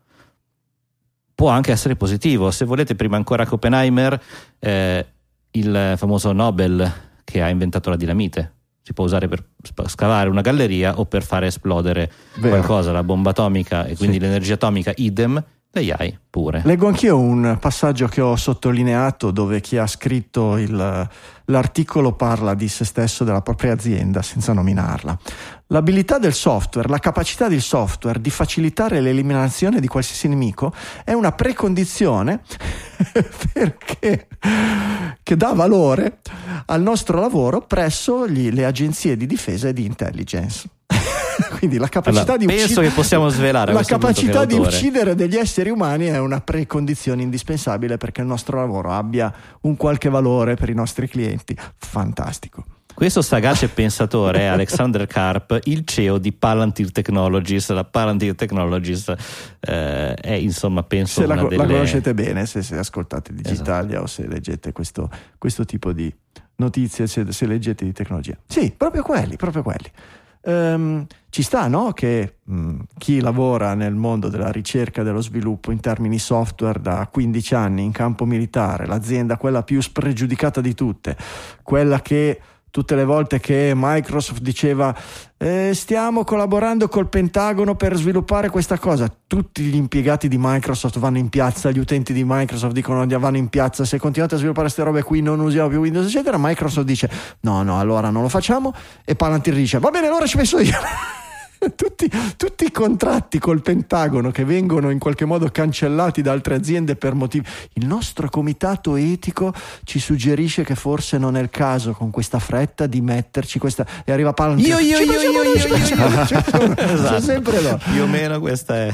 può anche essere positivo. Se volete, prima ancora che Oppenheimer, eh, il famoso Nobel che ha inventato la dinamite. Si può usare per scavare una galleria o per fare esplodere Vero. qualcosa, la bomba atomica e quindi Sì. l'energia atomica, idem, l'AI pure. Leggo anch'io un passaggio che ho sottolineato dove chi ha scritto il- l'articolo parla di se stesso, della propria azienda, senza nominarla. L'abilità del software, la capacità del software di facilitare l'eliminazione di qualsiasi nemico è una precondizione perché che dà valore al nostro lavoro presso gli- le agenzie di difesa e di intelligence. Quindi la capacità Allora, di penso uccidere che possiamo svelare la capacità di uccidere degli esseri umani è una precondizione indispensabile perché il nostro lavoro abbia un qualche valore per i nostri clienti. Fantastico. Questo sagace pensatore è Alexander Karp, il CEO di Palantir Technologies. La Palantir Technologies eh, è insomma, penso, Se la, la delle... Esatto. conoscete bene, se, se ascoltate Digitalia o se leggete questo, questo tipo di notizie, se, se leggete di tecnologia. Sì, proprio quelli, proprio quelli. Ehm, ci sta, no? Che mh, chi lavora nel mondo della ricerca e dello sviluppo in termini software da 15 anni in campo militare, l'azienda quella più spregiudicata di tutte, quella che tutte le volte che Microsoft diceva eh, stiamo collaborando col Pentagono per sviluppare questa cosa, tutti gli impiegati di Microsoft vanno in piazza, gli utenti di Microsoft dicono vanno in piazza, se continuate a sviluppare queste robe qui non usiamo più Windows eccetera, Microsoft dice no no allora non lo facciamo e Palantir dice va bene allora ci penso io. Tutti, tutti i contratti col Pentagono che vengono in qualche modo cancellati da altre aziende per motivi. Il nostro comitato etico ci suggerisce che forse non è il caso con questa fretta di metterci questa. E arriva Palantir. Io, io, io, io, io, io. Esatto. Sempre no. Più o meno questa è...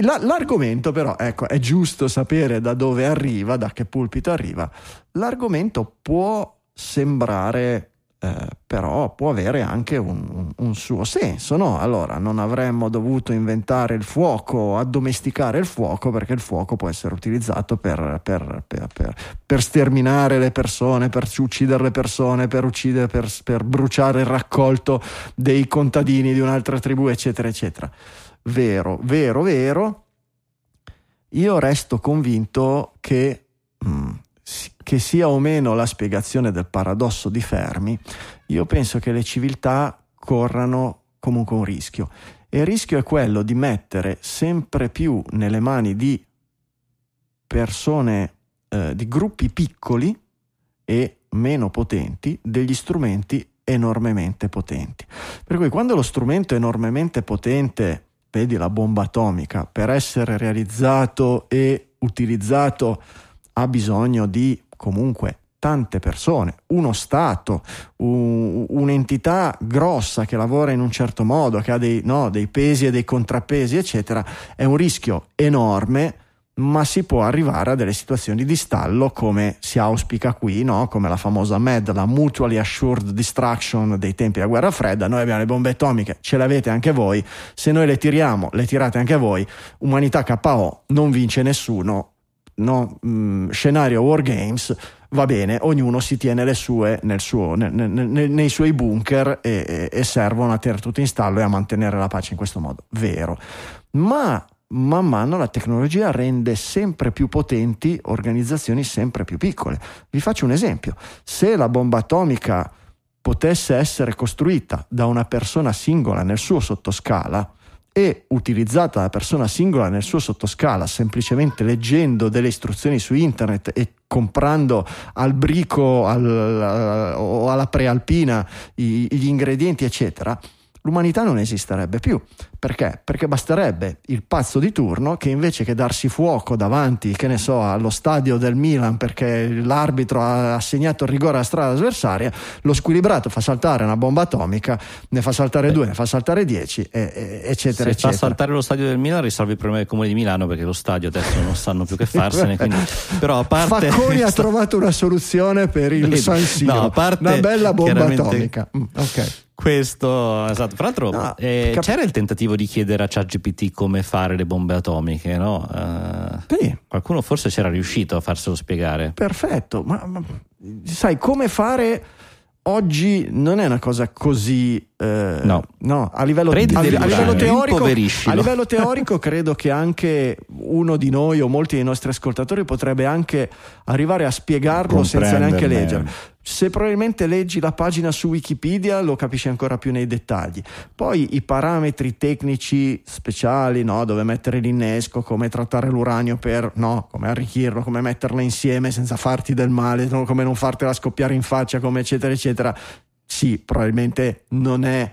L'argomento, però, ecco, è giusto sapere da dove arriva, da che pulpito arriva. L'argomento può sembrare, eh, però, può avere anche un, un- un suo senso, no? Allora, non avremmo dovuto inventare il fuoco, addomesticare il fuoco, perché il fuoco può essere utilizzato per, per- per- per- sterminare le persone, per uccidere le persone, per uccidere, per, bruciare il raccolto dei contadini di un'altra tribù, eccetera, eccetera. Vero, vero, vero. Io resto convinto che, mm, si- che sia o meno la spiegazione del paradosso di Fermi, io penso che le civiltà corrano comunque un rischio. E il rischio è quello di mettere sempre più nelle mani di persone, eh, di gruppi piccoli e meno potenti, degli strumenti enormemente potenti. Per cui quando lo strumento enormemente potente, vedi la bomba atomica, per essere realizzato e utilizzato ha bisogno di comunque tante persone, uno Stato, un- un'entità grossa che lavora in un certo modo, che ha dei, no, dei pesi e dei contrappesi, eccetera, è un rischio enorme ma si può arrivare a delle situazioni di stallo come si auspica qui, no? come la famosa MAD, la Mutually Assured Destruction dei tempi della guerra fredda. Noi abbiamo le bombe atomiche, ce le avete anche voi, se noi le tiriamo, le tirate anche voi, umanità KO, non vince nessuno, no? Mm, scenario War Games, va bene, ognuno si tiene le sue nel suo- ne- ne- ne- nei suoi bunker e, e- e servono a tenere tutto in stallo e a mantenere la pace in questo modo. Vero. Ma man mano la tecnologia rende sempre più potenti organizzazioni sempre più piccole. Vi faccio un esempio. Se la bomba atomica potesse essere costruita da una persona singola nel suo sottoscala e utilizzata da persona singola nel suo sottoscala semplicemente leggendo delle istruzioni su internet e comprando al brico al- o alla prealpina gli ingredienti eccetera l'umanità non esisterebbe più. Perché? Perché basterebbe il pazzo di turno che invece che darsi fuoco davanti, che ne so, allo stadio del Milan perché l'arbitro ha assegnato il rigore alla strada avversaria, lo squilibrato fa saltare una bomba atomica, ne fa saltare due, ne fa saltare dieci, e, e, eccetera, Se eccetera. fa saltare lo stadio del Milan risolve il problema del comune di Milano perché lo stadio adesso non sanno più che farsene. quindi- Però a parte Facconi ha trovato una soluzione per il San Siro, no, a parte una bella bomba atomica. Mm, ok. Questo, esatto. Tra l'altro, No, eh, cap- c'era il tentativo di chiedere a ChatGPT come fare le bombe atomiche, no? Eh, Sì. qualcuno forse c'era riuscito a farselo spiegare. Perfetto, ma, ma sai come fare oggi non è una cosa così eh, No. a livello, Prendi a, a livello teorico a livello teorico credo che anche uno di noi o molti dei nostri ascoltatori potrebbe anche arrivare a spiegarlo senza neanche leggere se probabilmente leggi la pagina su Wikipedia lo capisci ancora più nei dettagli. Poi i parametri tecnici speciali, no? dove mettere l'innesco, come trattare l'uranio per, no? come arricchirlo, come metterlo insieme senza farti del male, no? come non fartela scoppiare in faccia, come eccetera eccetera. Sì, probabilmente non è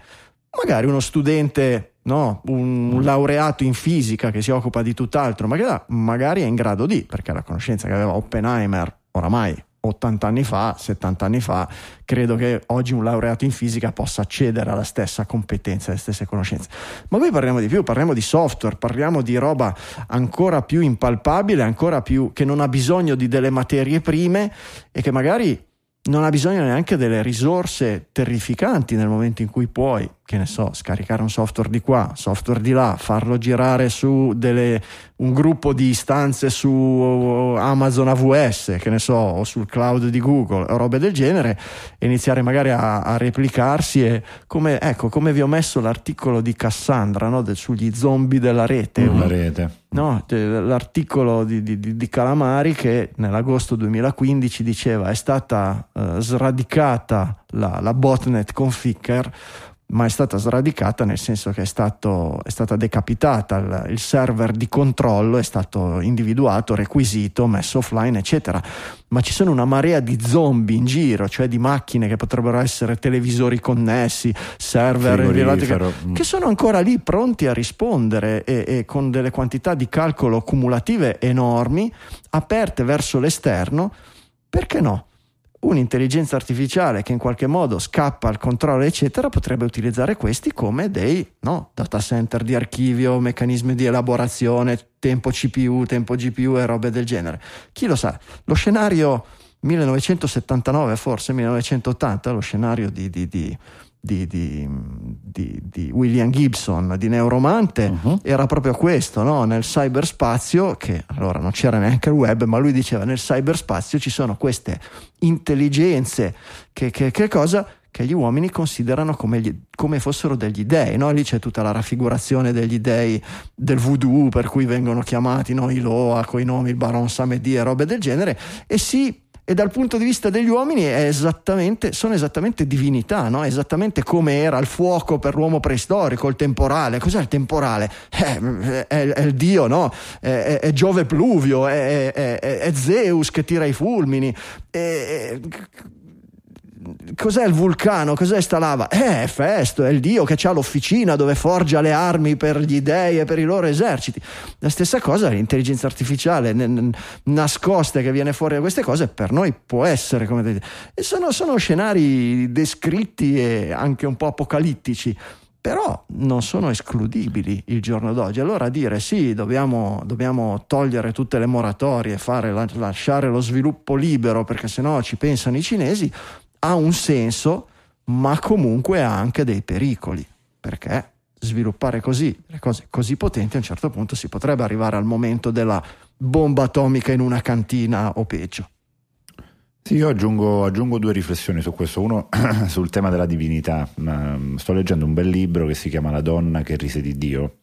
magari uno studente, no? un laureato in fisica che si occupa di tutt'altro, magari, magari è in grado di, perché la conoscenza che aveva Oppenheimer oramai 80 anni fa, 70 anni fa, credo che oggi un laureato in fisica possa accedere alla stessa competenza, alle stesse conoscenze. Ma qui parliamo di più, parliamo di software, parliamo di roba ancora più impalpabile, ancora più che non ha bisogno di delle materie prime e che magari non ha bisogno neanche delle risorse terrificanti nel momento in cui puoi, che ne so, scaricare un software di qua, software di là, farlo girare su delle, un gruppo di istanze su Amazon AWS, che ne so, o sul cloud di Google, robe del genere, e iniziare magari a, a replicarsi. E come, ecco, come vi ho messo l'articolo di Cassandra no, del- sugli zombie della rete. La un- rete. No, l'articolo di, di- di- di Calamari che nell'agosto 2015 diceva è stata eh, sradicata la, la botnet con Ficker, ma è stata sradicata nel senso che è, stato, è stata decapitata, il, il server di controllo è stato individuato, requisito, messo offline, eccetera. Ma ci sono una marea di zombie in giro, cioè di macchine che potrebbero essere televisori connessi, server che-. Mm. che sono ancora lì pronti a rispondere e, e con delle quantità di calcolo cumulative enormi, aperte verso l'esterno, perché no? Un'intelligenza artificiale che in qualche modo scappa al controllo, eccetera, potrebbe utilizzare questi come dei no, data center di archivio, meccanismi di elaborazione, tempo CPU, tempo GPU e robe del genere. Chi lo sa? Lo scenario 1979, forse 1980, lo scenario di, di- di- di- di- di- di William Gibson di Neuromante Mhm. era proprio questo, no? nel cyberspazio, che allora non c'era neanche il web, ma lui diceva nel cyberspazio ci sono queste intelligenze che, che- che cosa? Che gli uomini considerano come, gli- come fossero degli dei, no? lì c'è tutta la raffigurazione degli dei del voodoo per cui vengono chiamati no? i Loa con i nomi Baron Samedi e robe del genere e sì e dal punto di vista degli uomini è esattamente, sono esattamente divinità, no? esattamente come era il fuoco per l'uomo preistorico, il temporale. Cos'è il temporale? Eh, è, è il dio, no? È, è- Giove Pluvio, è- è Zeus che tira i fulmini. Cos'è il vulcano? Cos'è sta lava? Eh, è Festo, è il dio che ha l'officina dove forgia le armi per gli dei e per i loro eserciti. La stessa cosa, l'intelligenza artificiale n- n- nascosta che viene fuori da queste cose, per noi può essere come dite. E sono, sono scenari descritti e anche un po' apocalittici. Però non sono escludibili il giorno d'oggi. Allora dire sì, dobbiamo, dobbiamo togliere tutte le moratorie, fare, la- lasciare lo sviluppo libero perché sennò ci pensano i cinesi, ha un senso, ma comunque ha anche dei pericoli. Perché sviluppare così le cose così potenti a un certo punto si potrebbe arrivare al momento della bomba atomica in una cantina o peggio. Sì, io aggiungo, aggiungo due riflessioni su questo. Uno sul tema della divinità. Mm, Sto leggendo un bel libro che si chiama La donna che rise di Dio.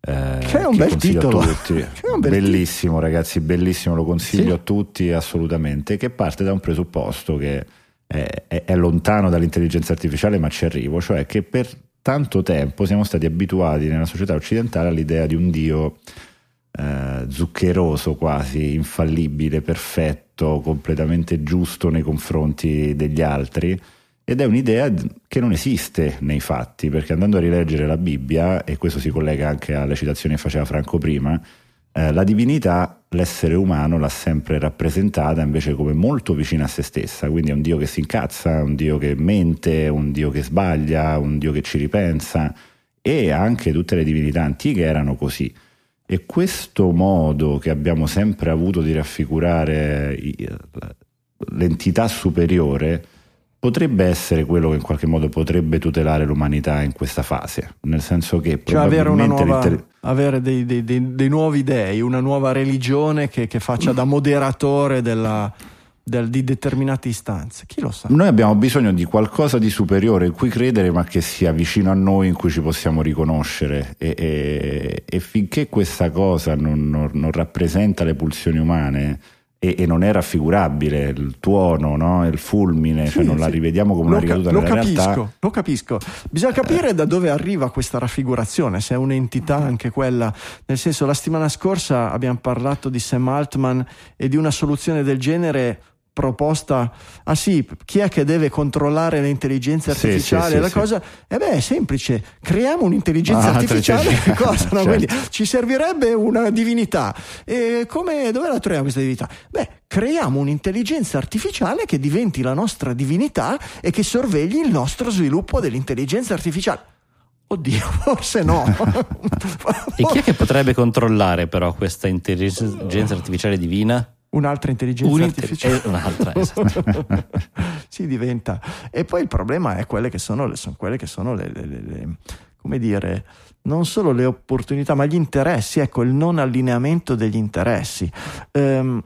eh, Che è un bel titolo. Un bel bellissimo, ragazzi, bellissimo, lo consiglio Sì. a tutti assolutamente. Che parte da un presupposto che è, è- lontano dall'intelligenza artificiale, ma ci arrivo, cioè che per tanto tempo siamo stati abituati nella società occidentale all'idea di un Dio eh, zuccheroso quasi, infallibile, perfetto, completamente giusto nei confronti degli altri. Ed è un'idea che non esiste nei fatti, perché andando a rileggere la Bibbia, e questo si collega anche alle citazioni che faceva Franco prima, eh, la divinità, l'essere umano l'ha sempre rappresentata invece come molto vicina a se stessa, quindi è un Dio che si incazza, un Dio che mente, un Dio che sbaglia, un Dio che ci ripensa e anche tutte le divinità antiche erano così. E questo modo che abbiamo sempre avuto di raffigurare l'entità superiore potrebbe essere quello che in qualche modo potrebbe tutelare l'umanità in questa fase, nel senso che cioè avere, nuova, avere dei, dei, dei, dei, nuovi dei, una nuova religione che, che faccia da moderatore della, del, di determinate istanze. Chi lo sa? Noi abbiamo bisogno di qualcosa di superiore in cui credere, ma che sia vicino a noi, in cui ci possiamo riconoscere. E, e, e finché questa cosa non, non, non rappresenta le pulsioni umane, e, e, non è raffigurabile il tuono, no? il fulmine, sì, cioè non sì. la rivediamo come lo una ricaduta lo nella capisco, realtà. Lo capisco, bisogna capire eh. da dove arriva questa raffigurazione, se è un'entità anche quella, nel senso la settimana scorsa abbiamo parlato di Sam Altman e di una soluzione del genere proposta, ah sì, chi è che deve controllare le intelligenze artificiali? Sì, sì, la sì, cosa, e eh beh, è semplice, creiamo un'intelligenza ah, artificiale, cosa, no? certo. ci servirebbe una divinità. E come, dove la troviamo questa divinità? Beh, creiamo un'intelligenza artificiale che diventi la nostra divinità e che sorvegli il nostro sviluppo dell'intelligenza artificiale. Oddio, forse no. e chi è che potrebbe controllare però questa intelligenza artificiale divina? Un'altra intelligenza Un'inter- artificiale. Eh, un'altra, esatto. si diventa. E poi il problema è quelle che sono, le, sono quelle che sono le, le, le, come dire, non solo le opportunità, ma gli interessi, ecco, il non allineamento degli interessi. Um,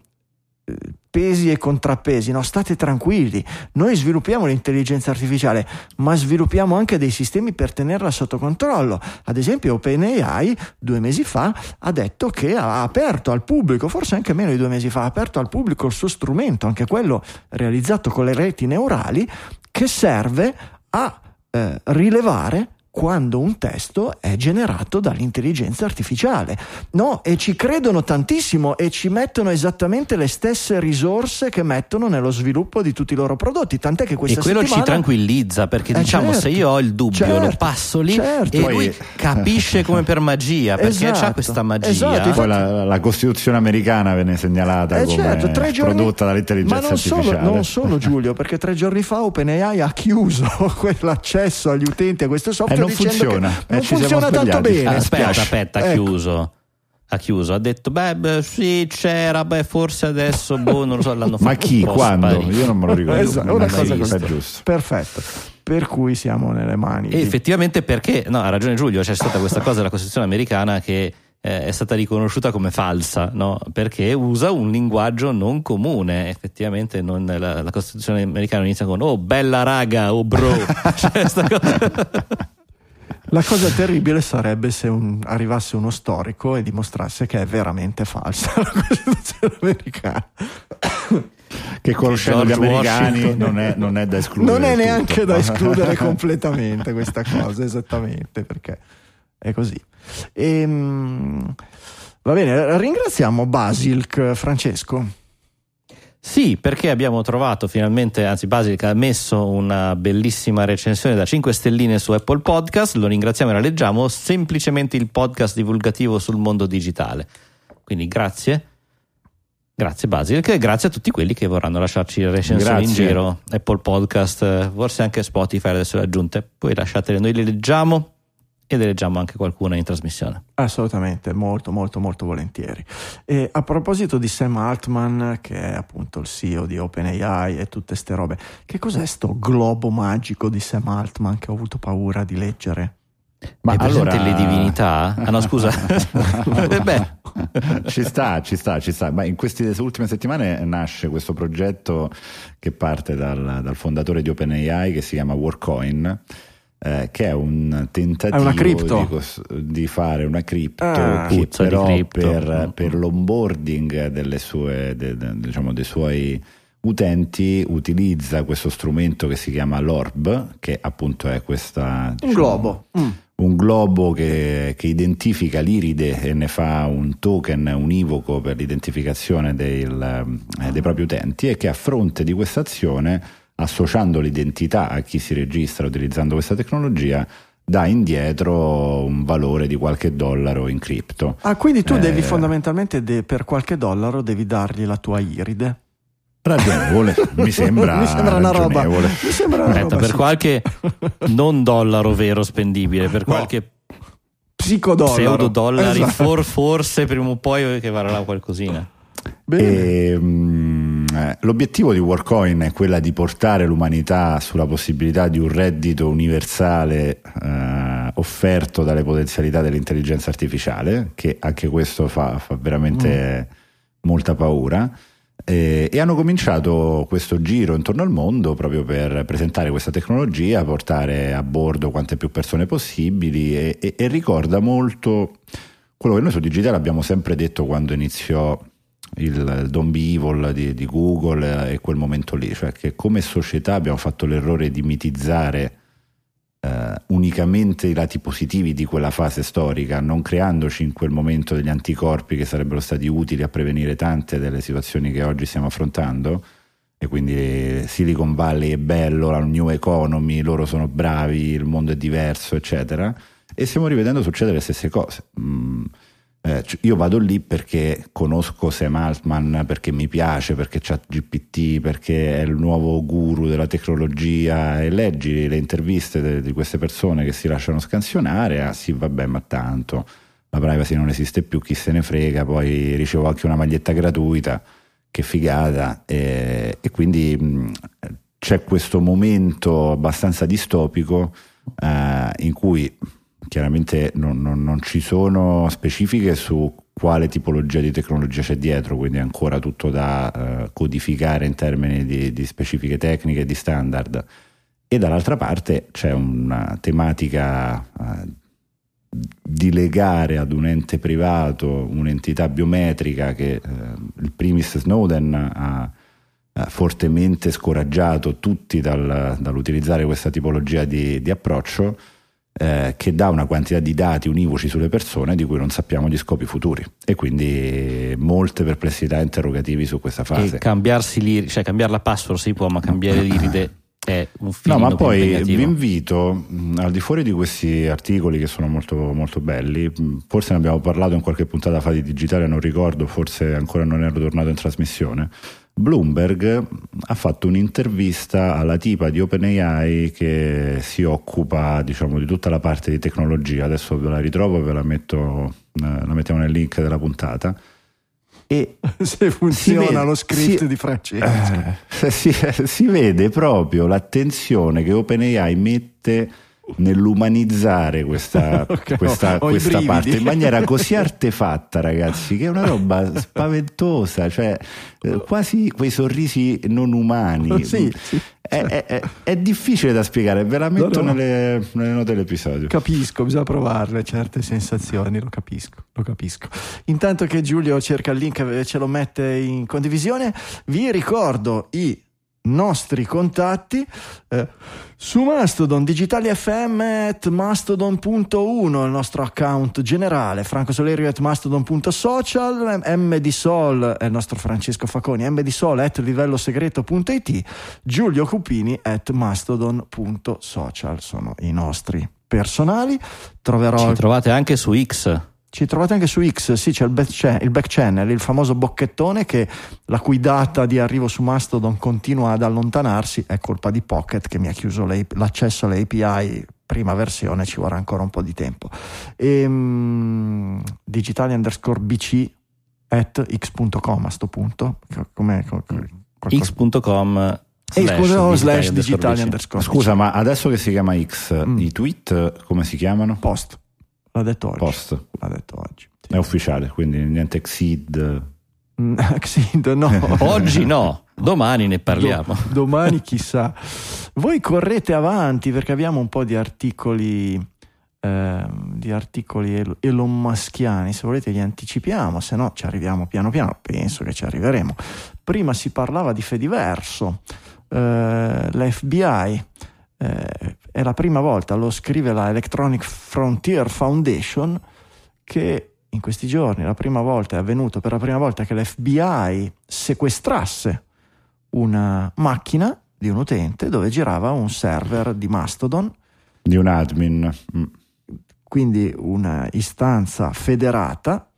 pesi e contrappesi, no, state tranquilli, noi sviluppiamo l'intelligenza artificiale, ma sviluppiamo anche dei sistemi per tenerla sotto controllo. Ad esempio OpenAI due mesi fa ha detto che ha aperto al pubblico, forse anche meno di due mesi fa, ha aperto al pubblico il suo strumento, anche quello realizzato con le reti neurali, che serve a eh, rilevare quando un testo è generato dall'intelligenza artificiale. No, e ci credono tantissimo e ci mettono esattamente le stesse risorse che mettono nello sviluppo di tutti i loro prodotti. Tant'è che questa E quello settimana... ci tranquillizza perché eh diciamo certo, se io ho il dubbio certo, lo passo lì certo. e lui capisce come per magia perché esatto, ha questa magia. Esatto, Poi la, la, Costituzione americana venne segnalata eh come certo, tre giorni... prodotta dall'intelligenza Ma non artificiale. Solo, non solo Giulio, perché tre giorni fa OpenAI ha chiuso quell'accesso agli utenti a questo software e non funziona non eh, funziona tanto bene. Aspetta, aspetta, ha ecco. chiuso. Ha chiuso, ha detto, beh, beh, sì, c'era, beh, forse adesso, boh, non lo so, l'hanno fatto. Ma chi, quando? Sparito. Io non me lo ricordo. esatto, una cosa così. giusto. Perfetto. Per cui siamo nelle mani. E di... effettivamente perché, no, ha ragione Giulio, c'è stata questa cosa della Costituzione americana che eh, è stata riconosciuta come falsa, no? perché usa un linguaggio non comune. Effettivamente non, la, la, Costituzione americana inizia con oh bella raga, oh bro. cioè, cosa... La cosa terribile sarebbe se un, arrivasse uno storico e dimostrasse che è veramente falsa la Costituzione americana. che conoscendo gli americani non è, non è, da escludere. Non è neanche tutto. da escludere completamente questa cosa, esattamente perché è così. E, ehm, va bene, ringraziamo Basilk Francesco. Sì, perché abbiamo trovato finalmente, anzi Basilic ha messo una bellissima recensione da 5 stelline su Apple Podcast, lo ringraziamo e la leggiamo, semplicemente il podcast divulgativo sul mondo digitale. Quindi grazie. Grazie Basilic e grazie a tutti quelli che vorranno lasciarci recensioni in giro, Apple Podcast, forse anche Spotify adesso le aggiunte, poi lasciatele, noi le leggiamo ed leggiamo anche qualcuna in trasmissione. Assolutamente, molto molto molto volentieri. E a proposito di Sam Altman, che è appunto il CEO di OpenAI e tutte ste robe, che cos'è sto globo magico di Sam Altman che ho avuto paura di leggere? Ma allora le divinità? Ah no, scusa. Beh. ci sta, ci sta, ci sta. Ma in queste ultime settimane nasce questo progetto che parte dal, dal fondatore di OpenAI che si chiama Warcoin eh, che è un tentativo di, di, fare una cripto ah, che però cripto. Per, per, l'onboarding delle sue, de, de, diciamo, dei suoi utenti utilizza questo strumento che si chiama l'orb che appunto è questa diciamo, un globo mm. un globo che, che, identifica l'iride e ne fa un token univoco per l'identificazione del, eh, dei propri utenti e che a fronte di questa azione associando l'identità a chi si registra utilizzando questa tecnologia, dà indietro un valore di qualche dollaro in cripto. Ah, quindi tu devi Eh, fondamentalmente de- per qualche dollaro devi dargli la tua iride. Ragionevole, mi sembra, mi sembra una roba. Mi sembra una Aspetta, roba per sì. qualche non dollaro vero spendibile, per No. qualche psicodollaro. pseudo dollari, Esatto. for- forse prima o poi che varrà qualcosina. Bene. E, mm, eh, l'obiettivo di Warcoin è quella di portare l'umanità sulla possibilità di un reddito universale eh, offerto dalle potenzialità dell'intelligenza artificiale, che anche questo fa, fa veramente molta paura. Eh, e hanno cominciato questo giro intorno al mondo proprio per presentare questa tecnologia, portare a bordo quante più persone possibili e, e- e ricorda molto quello che noi su Digitale abbiamo sempre detto quando iniziò il Don't Be Evil di, di Google e quel momento lì, cioè che come società abbiamo fatto l'errore di mitizzare eh, unicamente i lati positivi di quella fase storica, non creandoci in quel momento degli anticorpi che sarebbero stati utili a prevenire tante delle situazioni che oggi stiamo affrontando. E quindi Silicon Valley è bello, la new economy, loro sono bravi, il mondo è diverso, eccetera. E stiamo rivedendo succedere le stesse cose. Mm, eh, c- io vado lì perché conosco Sam Altman, perché mi piace, perché c'ha GPT, perché è il nuovo guru della tecnologia. E leggi le interviste de- di queste persone che si lasciano scansionare, ah sì vabbè ma tanto. La privacy non esiste più, chi se ne frega, poi ricevo anche una maglietta gratuita, che figata. E, e quindi mh, c'è questo momento abbastanza distopico eh, in cui chiaramente non, non- non ci sono specifiche su quale tipologia di tecnologia c'è dietro, quindi è ancora tutto da eh, codificare in termini di, di specifiche tecniche e di standard. E dall'altra parte c'è una tematica eh, di legare ad un ente privato un'entità biometrica che eh, il primis Snowden ha fortemente scoraggiato tutti dal- dall'utilizzare questa tipologia di, di approccio eh, che dà una quantità di dati univoci sulle persone di cui non sappiamo gli scopi futuri e quindi molte perplessità interrogativi su questa fase. E cambiarsi l'iride, cioè cambiare la password si può, ma cambiare l'iride è un No, filino ma poi vi invito, al di fuori di questi articoli che sono molto, molto belli, forse ne abbiamo parlato in qualche puntata fa di digitale, non ricordo, forse ancora non ero tornato in trasmissione. Bloomberg ha fatto un'intervista alla tipa di OpenAI che si occupa diciamo, di tutta la parte di tecnologia. Adesso ve la ritrovo e ve la, metto, eh, la mettiamo nel link della puntata. E Se funziona vede- lo script si- di Francesco. eh, si, si vede proprio l'attenzione che OpenAI mette nell'umanizzare questa, Ok, questa, i questa parte in maniera così artefatta, ragazzi, che è una roba spaventosa, cioè eh, quasi quei sorrisi non umani. Sì, sì. È, è- è- è difficile da spiegare, ve la metto No, no. Nelle, nelle note dell'episodio. Capisco, bisogna provarle certe sensazioni, lo capisco, lo capisco. Intanto che Giulio cerca il link e ce lo mette in condivisione, vi ricordo i nostri contatti eh, su Mastodon digitali fm at mastodon.1 il nostro account generale Franco Solerio at mastodon.social mdsol è il nostro Francesco Faconi mdsol at livellosegreto.it Giulio Cupini at mastodon.social sono i nostri personali troverò Ci trovate anche su X. ci trovate anche su X, sì, c'è il back, cha- il back channel, il famoso bocchettone che la cui data di arrivo su Mastodon continua ad allontanarsi, è colpa di Pocket che mi ha chiuso le- l'accesso alle API prima versione, ci vorrà ancora un po' di tempo. E, digitali underscore bc at x.com a sto punto, come x.com x.com slash digitali digitali underscore Scusa, ma adesso che si chiama X, Mm. i tweet come si chiamano? post, l'ha detto oggi. Post. L'ha detto oggi. È ufficiale, quindi niente Xid. Mm, Xid, no. Oggi no, domani ne parliamo. Do- domani chissà. Voi correte avanti perché abbiamo un po' di articoli ehm, di articoli el- Elon Muskiani, se volete li anticipiamo, se no ci arriviamo piano piano, penso che ci arriveremo. Prima si parlava di Fediverso, eh, l'FBI eh, è la prima volta, lo scrive la Electronic Frontier Foundation, che in questi giorni la prima volta è avvenuto per la prima volta che l'FBI sequestrasse una macchina di un utente dove girava un server di Mastodon, Di un admin. Mm. quindi una istanza federata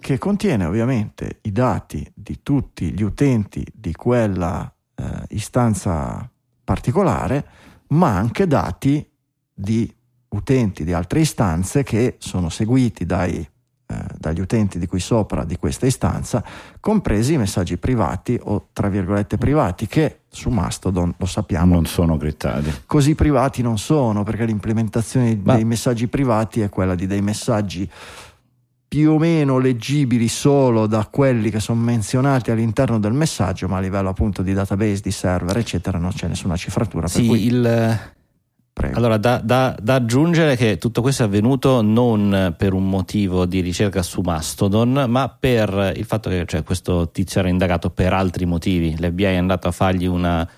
che contiene ovviamente i dati di tutti gli utenti di quella eh, istanza particolare, ma anche dati di utenti di altre istanze che sono seguiti dai, eh, dagli utenti di qui sopra di questa istanza, compresi i messaggi privati o tra virgolette privati che su Mastodon lo sappiamo Non sono criptati. così privati non sono, perché l'implementazione Ma- dei messaggi privati è quella di dei messaggi più o meno leggibili solo da quelli che sono menzionati all'interno del messaggio, ma a livello appunto di database, di server, eccetera, non c'è nessuna cifratura. Per Sì, cui, il, prego. Allora, da, da- da aggiungere che tutto questo è avvenuto non per un motivo di ricerca su Mastodon, ma per il fatto che cioè, questo tizio era indagato per altri motivi. L'FBI è andato a fargli una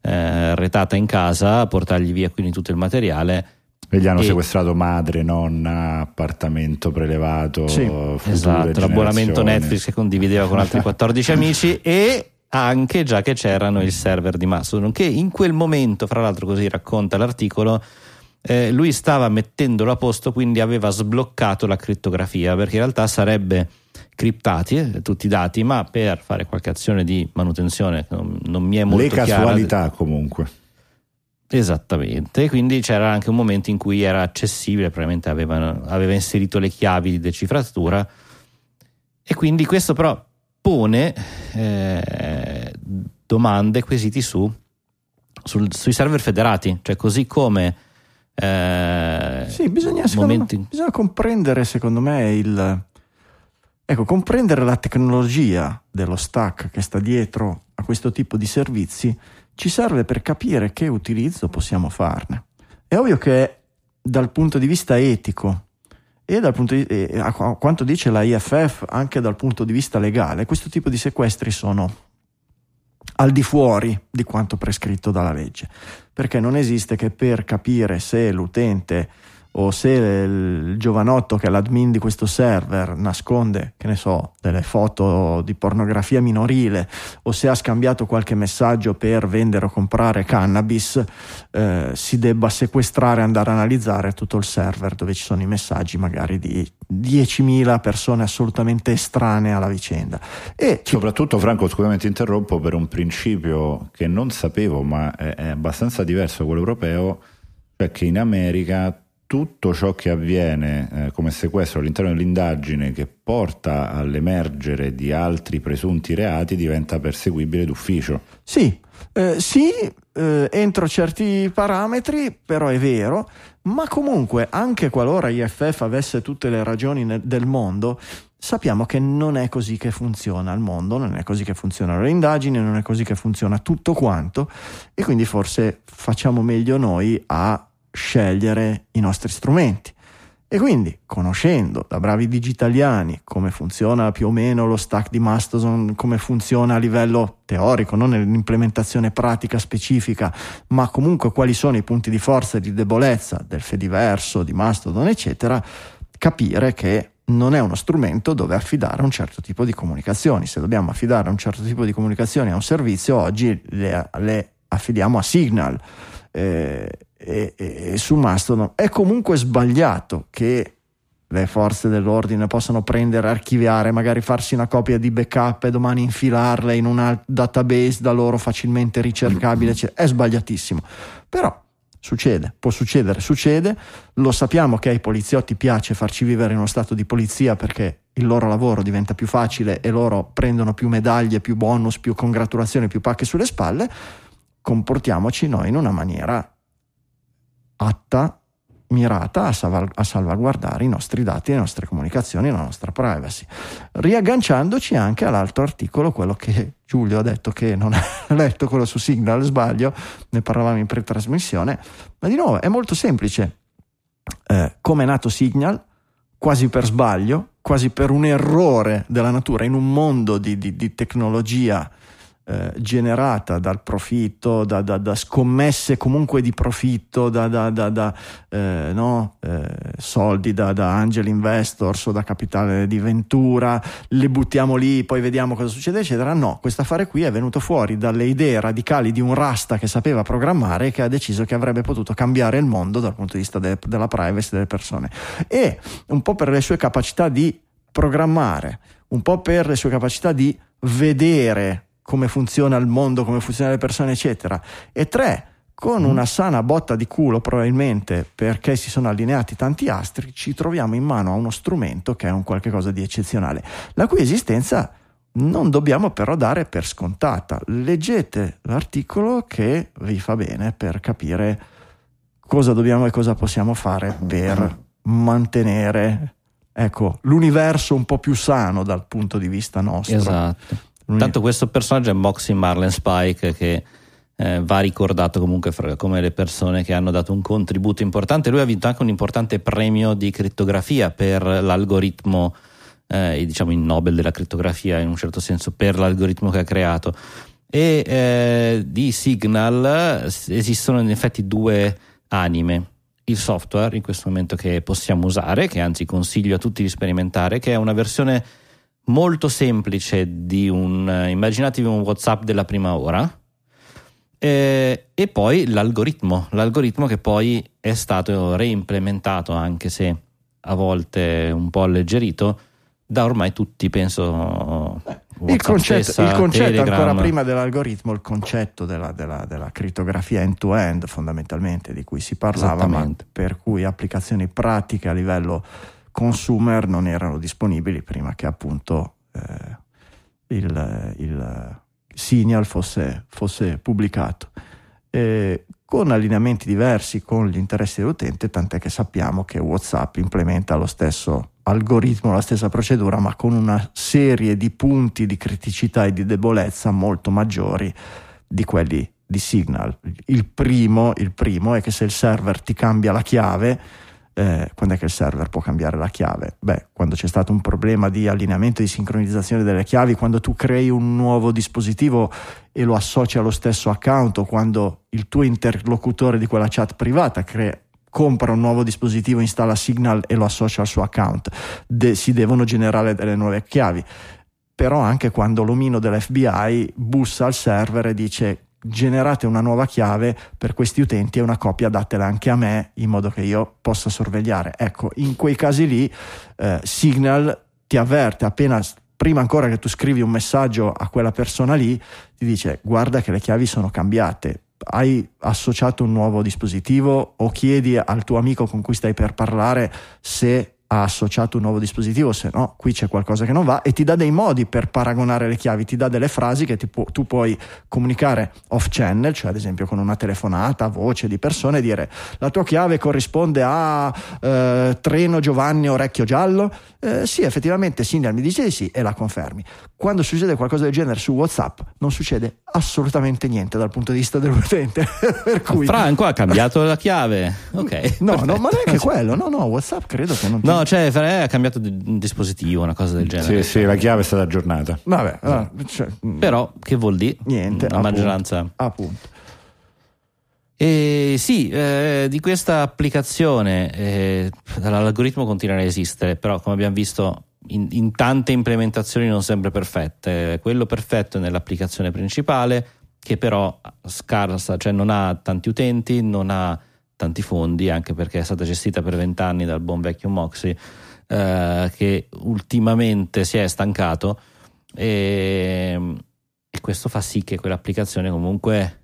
eh, retata in casa, a portargli via quindi tutto il materiale. E gli hanno E- sequestrato madre, nonna, appartamento prelevato. Sì, Esatto, l'abbonamento. Netflix che condivideva con altri 14 amici e anche già che c'erano il server di Mastodon che in quel momento, fra l'altro così racconta l'articolo, eh, lui stava mettendolo a posto, quindi aveva sbloccato la crittografia perché in realtà sarebbe criptati eh, tutti i dati, ma per fare qualche azione di manutenzione non, non mi è molto Le chiara- casualità comunque. Esattamente, quindi c'era anche un momento in cui era accessibile, probabilmente aveva, aveva inserito le chiavi di decifratura e quindi questo però pone eh, domande, quesiti su, sul- sui server federati, cioè così come... eh, Sì, bisogna, secondo me- momenti- bisogna comprendere, secondo me, il. Ecco, comprendere la tecnologia dello stack che sta dietro a questo tipo di servizi ci serve per capire che utilizzo possiamo farne. È ovvio che dal punto di vista etico e dal punto di, e qu- a quanto dice la IFF, anche dal punto di vista legale, questo tipo di sequestri sono al di fuori di quanto prescritto dalla legge perché non esiste che per capire se l'utente o se il giovanotto che è l'admin di questo server nasconde, che ne so, delle foto di pornografia minorile o se ha scambiato qualche messaggio per vendere o comprare cannabis, eh, si debba sequestrare e andare a analizzare tutto il server dove ci sono i messaggi magari di 10.000 persone assolutamente estranee alla vicenda. E Soprattutto, Franco, scusami ti interrompo, per un principio che non sapevo, ma è abbastanza diverso da quello europeo, cioè che in America tutto ciò che avviene eh, come sequestro all'interno dell'indagine che porta all'emergere di altri presunti reati diventa perseguibile d'ufficio. Sì, eh, sì, eh, entro certi parametri, però è vero, ma comunque anche qualora IFF avesse tutte le ragioni nel- del mondo, sappiamo che non è così che funziona il mondo, non è così che funzionano le indagini, non è così che funziona tutto quanto e quindi forse facciamo meglio noi a scegliere i nostri strumenti. E quindi, conoscendo da bravi digitaliani come funziona più o meno lo stack di Mastodon, come funziona a livello teorico, non nell'implementazione pratica specifica, ma comunque quali sono i punti di forza e di debolezza del Fediverso, di Mastodon, eccetera, capire che non è uno strumento dove affidare un certo tipo di comunicazioni. Se dobbiamo affidare un certo tipo di comunicazioni a un servizio, oggi le, le affidiamo a Signal. Eh, e, e- su Mastodon è comunque sbagliato che le forze dell'ordine possano prendere, archiviare, magari farsi una copia di backup e domani infilarle in una database da loro facilmente ricercabile. È sbagliatissimo. Però succede, può succedere, succede. Lo sappiamo che ai poliziotti piace farci vivere in uno stato di polizia perché il loro lavoro diventa più facile e loro prendono più medaglie, più bonus, più congratulazioni, più pacche sulle spalle. Comportiamoci noi in una maniera atta, mirata a, salva- a salvaguardare i nostri dati, le nostre comunicazioni, la nostra privacy. Riagganciandoci anche all'altro articolo, quello che Giulio ha detto che non ha letto, quello su Signal, sbaglio, ne parlavamo in pretrasmissione, ma di nuovo è molto semplice. Eh, come è nato Signal? Quasi per sbaglio, quasi per un errore della natura, in un mondo di, di- di tecnologia eh, generata dal profitto, da, da, da, scommesse comunque di profitto, da, da eh, no? eh, soldi da, angel investors o da capitale di ventura, le buttiamo lì, poi vediamo cosa succede, eccetera. No, questo affare qui è venuto fuori dalle idee radicali di un rasta che sapeva programmare e che ha deciso che avrebbe potuto cambiare il mondo dal punto di vista de, della privacy delle persone. E un po' per le sue capacità di programmare, un po' per le sue capacità di vedere come funziona il mondo, come funzionano le persone, eccetera. E tre, con una sana botta di culo probabilmente perché si sono allineati tanti astri, ci troviamo in mano a uno strumento che è un qualche cosa di eccezionale, la cui esistenza non dobbiamo però dare per scontata. Leggete l'articolo che vi fa bene per capire cosa dobbiamo e cosa possiamo fare per mantenere ecco, l'universo un po' più sano dal punto di vista nostro. Esatto. Tanto questo personaggio è Moxie Marlin Spike che eh, va ricordato comunque fra, come le persone che hanno dato un contributo importante. Lui ha vinto anche un importante premio di crittografia per l'algoritmo, eh, diciamo il Nobel della crittografia in un certo senso, per l'algoritmo che ha creato. E eh, di Signal esistono in effetti due anime. Il software in questo momento che possiamo usare, che anzi consiglio a tutti di sperimentare, che è una versione molto semplice di un immaginatevi un WhatsApp della prima ora eh, e poi l'algoritmo, l'algoritmo che poi è stato reimplementato anche se a volte un po' alleggerito da ormai tutti penso il concetto, stessa, il concetto ancora prima dell'algoritmo, il concetto della, della, della crittografia end-to-end fondamentalmente di cui si parlava, ma per cui applicazioni pratiche a livello consumer non erano disponibili prima che appunto eh, il, il, Signal fosse, fosse pubblicato. E con allineamenti diversi con gli interessi dell'utente, tant'è che sappiamo che WhatsApp implementa lo stesso algoritmo, la stessa procedura, ma con una serie di punti di criticità e di debolezza molto maggiori di quelli di Signal. Il primo, il primo è che se il server ti cambia la chiave, eh, quando è che il server può cambiare la chiave? Beh, quando c'è stato un problema di allineamento e di sincronizzazione delle chiavi, quando tu crei un nuovo dispositivo e lo associ allo stesso account o quando il tuo interlocutore di quella chat privata crea, compra un nuovo dispositivo, installa Signal e lo associa al suo account, De- si devono generare delle nuove chiavi. Però anche quando l'omino dell'FBI bussa al server e dice generate una nuova chiave per questi utenti e una copia datela anche a me in modo che io possa sorvegliare. Ecco, in quei casi lì eh, Signal ti avverte appena prima ancora che tu scrivi un messaggio a quella persona lì, ti dice guarda che le chiavi sono cambiate, hai associato un nuovo dispositivo o chiedi al tuo amico con cui stai per parlare se ha associato un nuovo dispositivo, se no qui c'è qualcosa che non va e ti dà dei modi per paragonare le chiavi, ti dà delle frasi che pu- tu puoi comunicare off channel, cioè ad esempio con una telefonata, voce di persone e dire la tua chiave corrisponde a eh, treno Giovanni Orecchio Giallo, eh, sì effettivamente Signal mi dice di sì e la confermi. Quando succede qualcosa del genere su Whatsapp non succede assolutamente niente dal punto di vista dell'utente. per cui... Franco ha cambiato la chiave, ok. No, no, ma neanche quello, no, no, Whatsapp credo che non... No, cioè ha cambiato un dispositivo, una cosa del genere. Sì, sì, la chiave è stata aggiornata. Vabbè, ah, cioè, mm. però che vuol dire? Niente. La appunto, maggioranza. Appunto. E sì, eh, di questa applicazione eh, l'algoritmo continua a esistere, però come abbiamo visto in, in, tante implementazioni non sempre perfette. Quello perfetto è nell'applicazione principale, che però scarsa, cioè non ha tanti utenti, non ha tanti fondi, anche perché è stata gestita per vent'anni dal buon vecchio Moxie, eh, che ultimamente si è stancato e, e questo fa sì che quell'applicazione comunque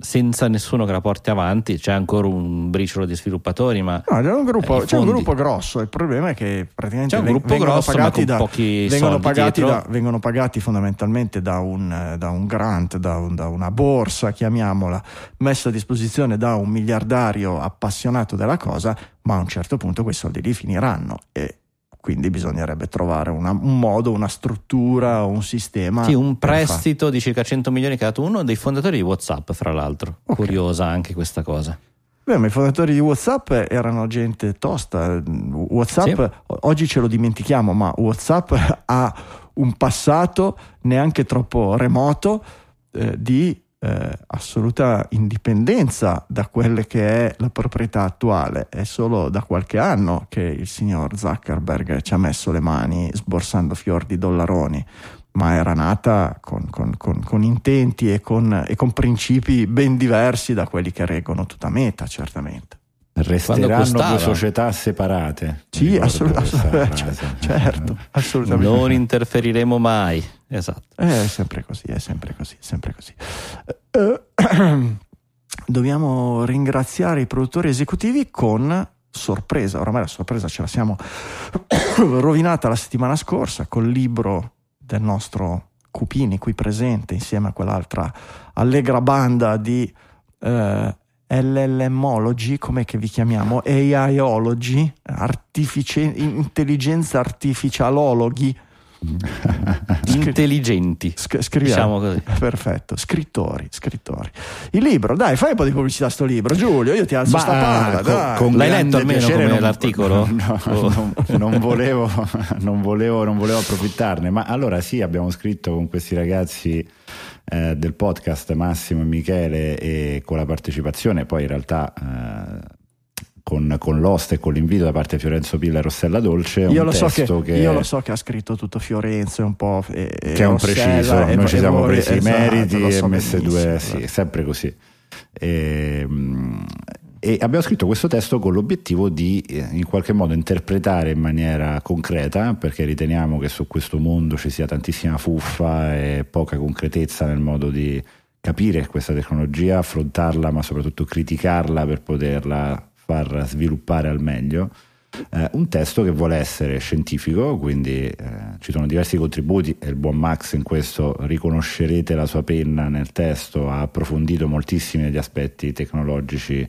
senza nessuno che la porti avanti, c'è ancora un briciolo di sviluppatori, ma no, c'è, un gruppo, c'è un gruppo grosso. Il problema è che praticamente c'è un gruppo vengono grosso, pagati da, vengono, pagati da, vengono pagati fondamentalmente da un, da un grant, da, un, da, una borsa, chiamiamola, messa a disposizione da un miliardario appassionato della cosa, ma a un certo punto quei soldi lì finiranno e quindi bisognerebbe trovare una, un modo, una struttura, un sistema. Sì, un prestito di circa 100 milioni che ha dato uno dei fondatori di WhatsApp, fra l'altro. Okay. Curiosa anche questa cosa. Beh, ma i fondatori di WhatsApp erano gente tosta. WhatsApp, sì. oggi ce lo dimentichiamo, ma WhatsApp ha un passato neanche troppo remoto eh, di eh, assoluta indipendenza da quelle che è la proprietà attuale. È solo da qualche anno che il signor Zuckerberg ci ha messo le mani sborsando fior di dollaroni, ma era nata con, con, con, con intenti e e con principi ben diversi da quelli che reggono tutta meta, certamente. Resteranno due società separate. Sì, Mi ricordo assolut- questa assolut- frase. certo, assolutamente. Non interferiremo mai. Esatto. È sempre così, è sempre così, è sempre così. Eh, dobbiamo ringraziare i produttori esecutivi con sorpresa. Oramai la sorpresa ce la siamo rovinata la settimana scorsa col libro del nostro Cupini qui presente insieme a quell'altra allegra banda di eh, LLMology, com'è che vi chiamiamo? AIology, artifici- intelligenza artificialologhi. Intelligenti. Sc- scriviamo. Diciamo così. Perfetto, scrittori, scrittori. Il libro, dai, fai un po' di pubblicità a sto libro, Giulio, io ti alzo Ma, sta palla, con- dai. con L'hai letto almeno piacere, come non- l'articolo? No, Oh. non, non volevo, non, volevo, non volevo approfittarne, ma allora sì, abbiamo scritto con questi ragazzi eh, del podcast Massimo e Michele e con la partecipazione, poi in realtà eh, con, con l'host e con l'invito da parte di Fiorenzo Pilla e Rossella Dolce, Io lo, so che, che, io lo so che ha scritto tutto Fiorenzo, un po'. E, che è un preciso, e- noi ci siamo voi- presi i esatto, meriti lo so e messe due, sì, sempre così. E, mm, e abbiamo scritto questo testo con l'obiettivo di eh, in qualche modo interpretare in maniera concreta, perché riteniamo che su questo mondo ci sia tantissima fuffa e poca concretezza nel modo di capire questa tecnologia, affrontarla, ma soprattutto criticarla per poterla far sviluppare al meglio. Eh, un testo che vuole essere scientifico, quindi eh, ci sono diversi contributi e il buon Max in questo riconoscerete la sua penna nel testo, ha approfondito moltissimi degli aspetti tecnologici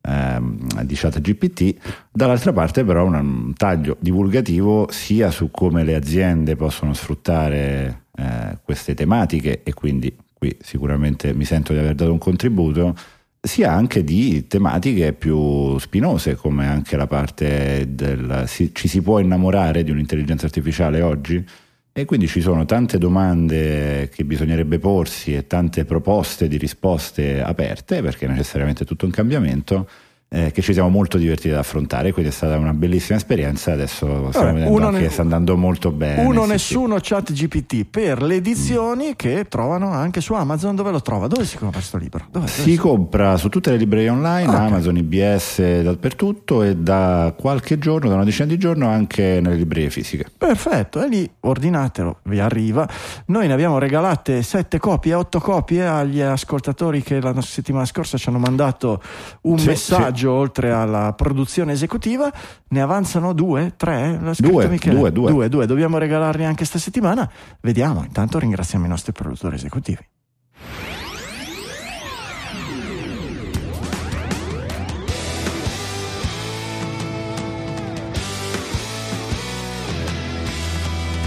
ehm, di ChatGPT, dall'altra parte però un, taglio divulgativo sia su come le aziende possono sfruttare eh, queste tematiche e quindi qui sicuramente mi sento di aver dato un contributo, sia anche di tematiche più spinose, come anche la parte del ci si può innamorare di un'intelligenza artificiale oggi? E quindi ci sono tante domande che bisognerebbe porsi e tante proposte di risposte aperte, perché necessariamente è tutto un cambiamento, eh, che ci siamo molto divertiti ad affrontare, quindi è stata una bellissima esperienza, adesso stiamo vedendo uno anche ne- che sta andando molto bene. Uno sì, nessuno chat GPT per le edizioni che trovano anche su Amazon. Dove lo trova? Dove si compra questo libro? Dove, dove Si compra su tutte le librerie online, Ah, ok. Amazon, IBS dappertutto e da qualche giorno, da una decina di giorni anche nelle librerie fisiche. Perfetto, e lì ordinatelo, vi arriva. Noi ne abbiamo regalate 7 copie, 8 copie agli ascoltatori che la settimana scorsa ci hanno mandato un Sì, messaggio oltre alla produzione esecutiva. Ne avanzano due, tre? Due, due, due. due, due. Dobbiamo regalarli anche questa settimana. Vediamo, intanto ringraziamo i nostri produttori esecutivi.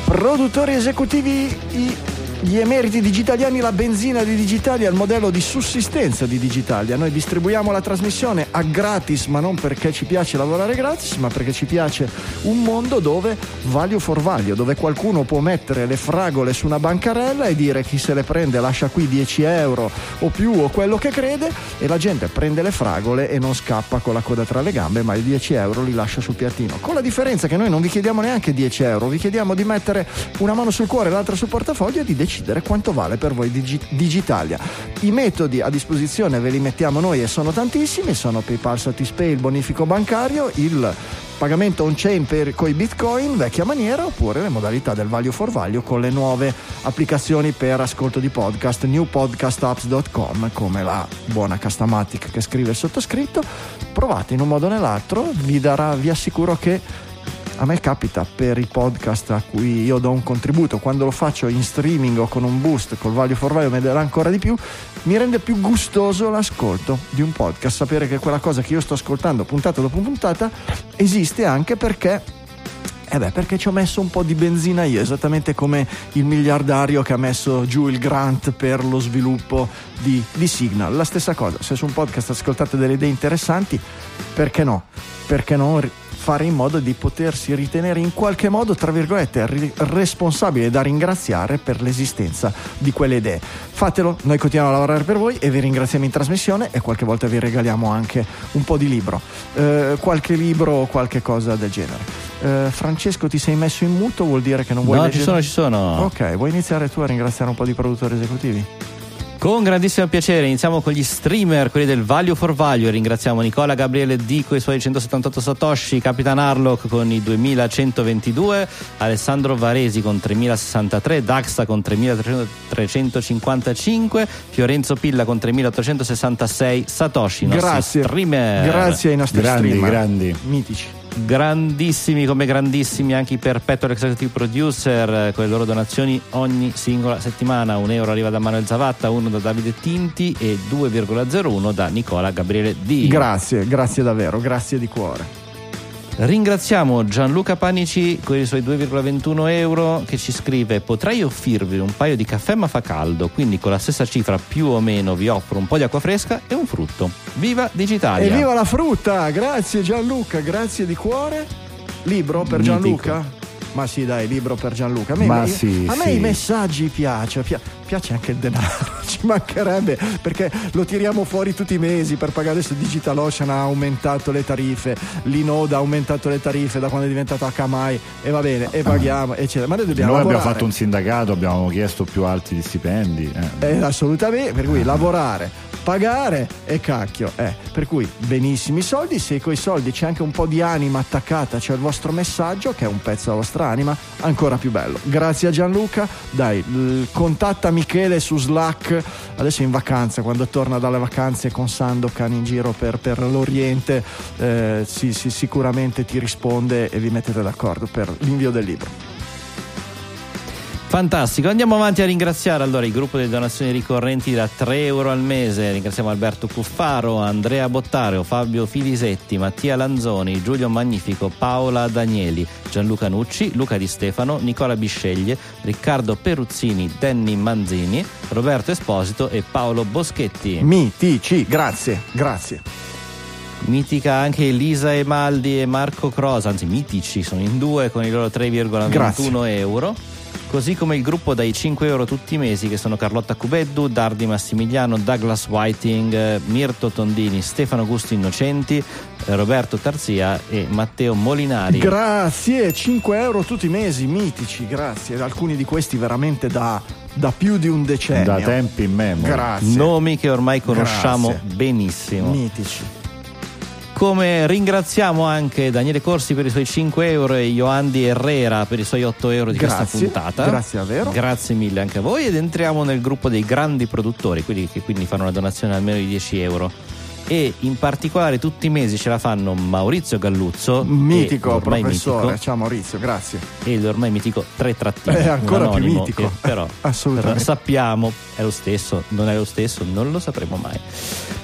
Produttori esecutivi, i- gli emeriti digitaliani, la benzina di Digitalia, il modello di sussistenza di Digitalia. Noi distribuiamo la trasmissione a gratis, ma non perché ci piace lavorare gratis, ma perché ci piace un mondo dove value for value, dove qualcuno può mettere le fragole su una bancarella e dire chi se le prende lascia qui 10 euro o più o quello che crede e la gente prende le fragole e non scappa con la coda tra le gambe, ma i 10 euro li lascia sul piattino. Con la differenza che noi non vi chiediamo neanche 10 euro, vi chiediamo di mettere una mano sul cuore e l'altra sul portafoglio e di decidere quanto vale per voi Digi- Digitalia. I metodi a disposizione ve li mettiamo noi e sono tantissimi, sono PayPal, Satispay, il bonifico bancario, il pagamento on-chain per, con i bitcoin, vecchia maniera, oppure le modalità del value for value con le nuove applicazioni per ascolto di podcast, newpodcastapps.com, come la buona Castamatic che scrive il sottoscritto. Provate in un modo o nell'altro, vi darà, vi assicuro che a me capita per i podcast a cui io do un contributo, quando lo faccio in streaming o con un boost col value for value mi darà ancora di più, mi rende più gustoso l'ascolto di un podcast, sapere che quella cosa che io sto ascoltando puntata dopo puntata esiste anche perché eh beh, perché ci ho messo un po' di benzina io, esattamente come il miliardario che ha messo giù il grant per lo sviluppo di, di Signal. La stessa cosa, se su un podcast ascoltate delle idee interessanti, perché no? Perché no? Fare in modo di potersi ritenere in qualche modo, tra virgolette, ri- responsabile da ringraziare per l'esistenza di quelle idee. Fatelo, noi continuiamo a lavorare per voi e vi ringraziamo in trasmissione e qualche volta vi regaliamo anche un po' di libro, eh, qualche libro o qualche cosa del genere. Eh, Francesco, ti sei messo in muto, vuol dire che non vuoi No, leggere? ci sono, ci sono. Ok, vuoi iniziare tu a ringraziare un po' di produttori esecutivi? Con grandissimo piacere iniziamo con gli streamer, quelli del Value for Value. Ringraziamo Nicola Gabriele D con i suoi 178 Satoshi, Capitan Harlock con i 2122, Alessandro Varesi con 3063, Daxa con 3355, Fiorenzo Pilla con 3866, Satoshi, i nostri Grazie. streamer. Grazie ai nostri Grandi, streamer. grandi. Mitici. Grandissimi come grandissimi anche i Perpetual Executive Producer eh, con le loro donazioni ogni singola settimana un euro arriva da Manuel Zavatta uno da Davide Tinti e 2,01 da Nicola Gabriele D Grazie, grazie davvero, grazie di cuore. Ringraziamo Gianluca Panici con i suoi 2,21 euro che ci scrive potrei offrirvi un paio di caffè ma fa caldo quindi con la stessa cifra più o meno vi offro un po' di acqua fresca e un frutto viva Digitalia E viva la frutta! Grazie Gianluca, grazie di cuore. Libro per. Gianluca? Ma sì, dai, libro per Gianluca. A me, Ma io- sì, a me sì. i messaggi piace, pia- piace anche il denaro, ci mancherebbe perché lo tiriamo fuori tutti i mesi per pagare adesso DigitalOcean ha aumentato le tariffe, l'Inode ha aumentato le tariffe da quando è diventato HMI e va bene, e paghiamo, eccetera. Ma noi dobbiamo Noi abbiamo lavorare. fatto un sindacato, abbiamo chiesto più alti di stipendi. eh. Eh, assolutamente, per cui lavorare, pagare e cacchio. Eh, per cui benissimi soldi, se coi soldi c'è anche un po' di anima attaccata, c'è il vostro messaggio che è un pezzo della vostra anima, ancora più bello. Grazie a Gianluca, dai, contatta Michele su Slack, adesso è in vacanza, quando torna dalle vacanze con Sandokan in giro per, per l'Oriente, eh, sì, sì, sicuramente ti risponde e vi mettete d'accordo per l'invio del libro. Fantastico, andiamo avanti a ringraziare allora il gruppo delle donazioni ricorrenti da 3 euro al mese. Ringraziamo Alberto Cuffaro, Andrea Bottareo, Fabio Filisetti, Mattia Lanzoni, Giulio Magnifico, Paola Danieli, Gianluca Nucci, Luca Di Stefano, Nicola Bisceglie, Riccardo Peruzzini, Danny Manzini, Roberto Esposito e Paolo Boschetti. Mitici, grazie, grazie. Mitica anche Elisa Emaldi e Marco Crosa, anzi mitici, sono in due con i loro 3,21 Grazie. euro. Così come il gruppo dai 5 euro tutti i mesi che sono Carlotta Cubeddu, Dardi Massimiliano, Douglas Whiting, eh, Mirto Tondini, Stefano Gusto Innocenti, eh, Roberto Tarzia e Matteo Molinari. Grazie, 5 euro tutti i mesi, mitici, grazie. Alcuni di questi veramente da, da più di un decennio. Da tempi in memoria. Grazie. Nomi che ormai conosciamo Grazie. benissimo. Mitici. Come ringraziamo anche Daniele Corsi per i suoi 5 euro e Ioandi Herrera per i suoi 8 euro di questa Grazie, puntata. grazie davvero. Grazie mille anche a voi ed entriamo nel gruppo dei grandi produttori, quelli che quindi fanno una donazione almeno di 10 euro. E in particolare tutti i mesi ce la fanno Maurizio Galluzzo, Mitico professore. mitico, Ciao Maurizio, grazie. e l'ormai mitico tre trattini. È ancora più mitico. che però Assolutamente. sappiamo è lo stesso, non è lo stesso, non lo sapremo mai.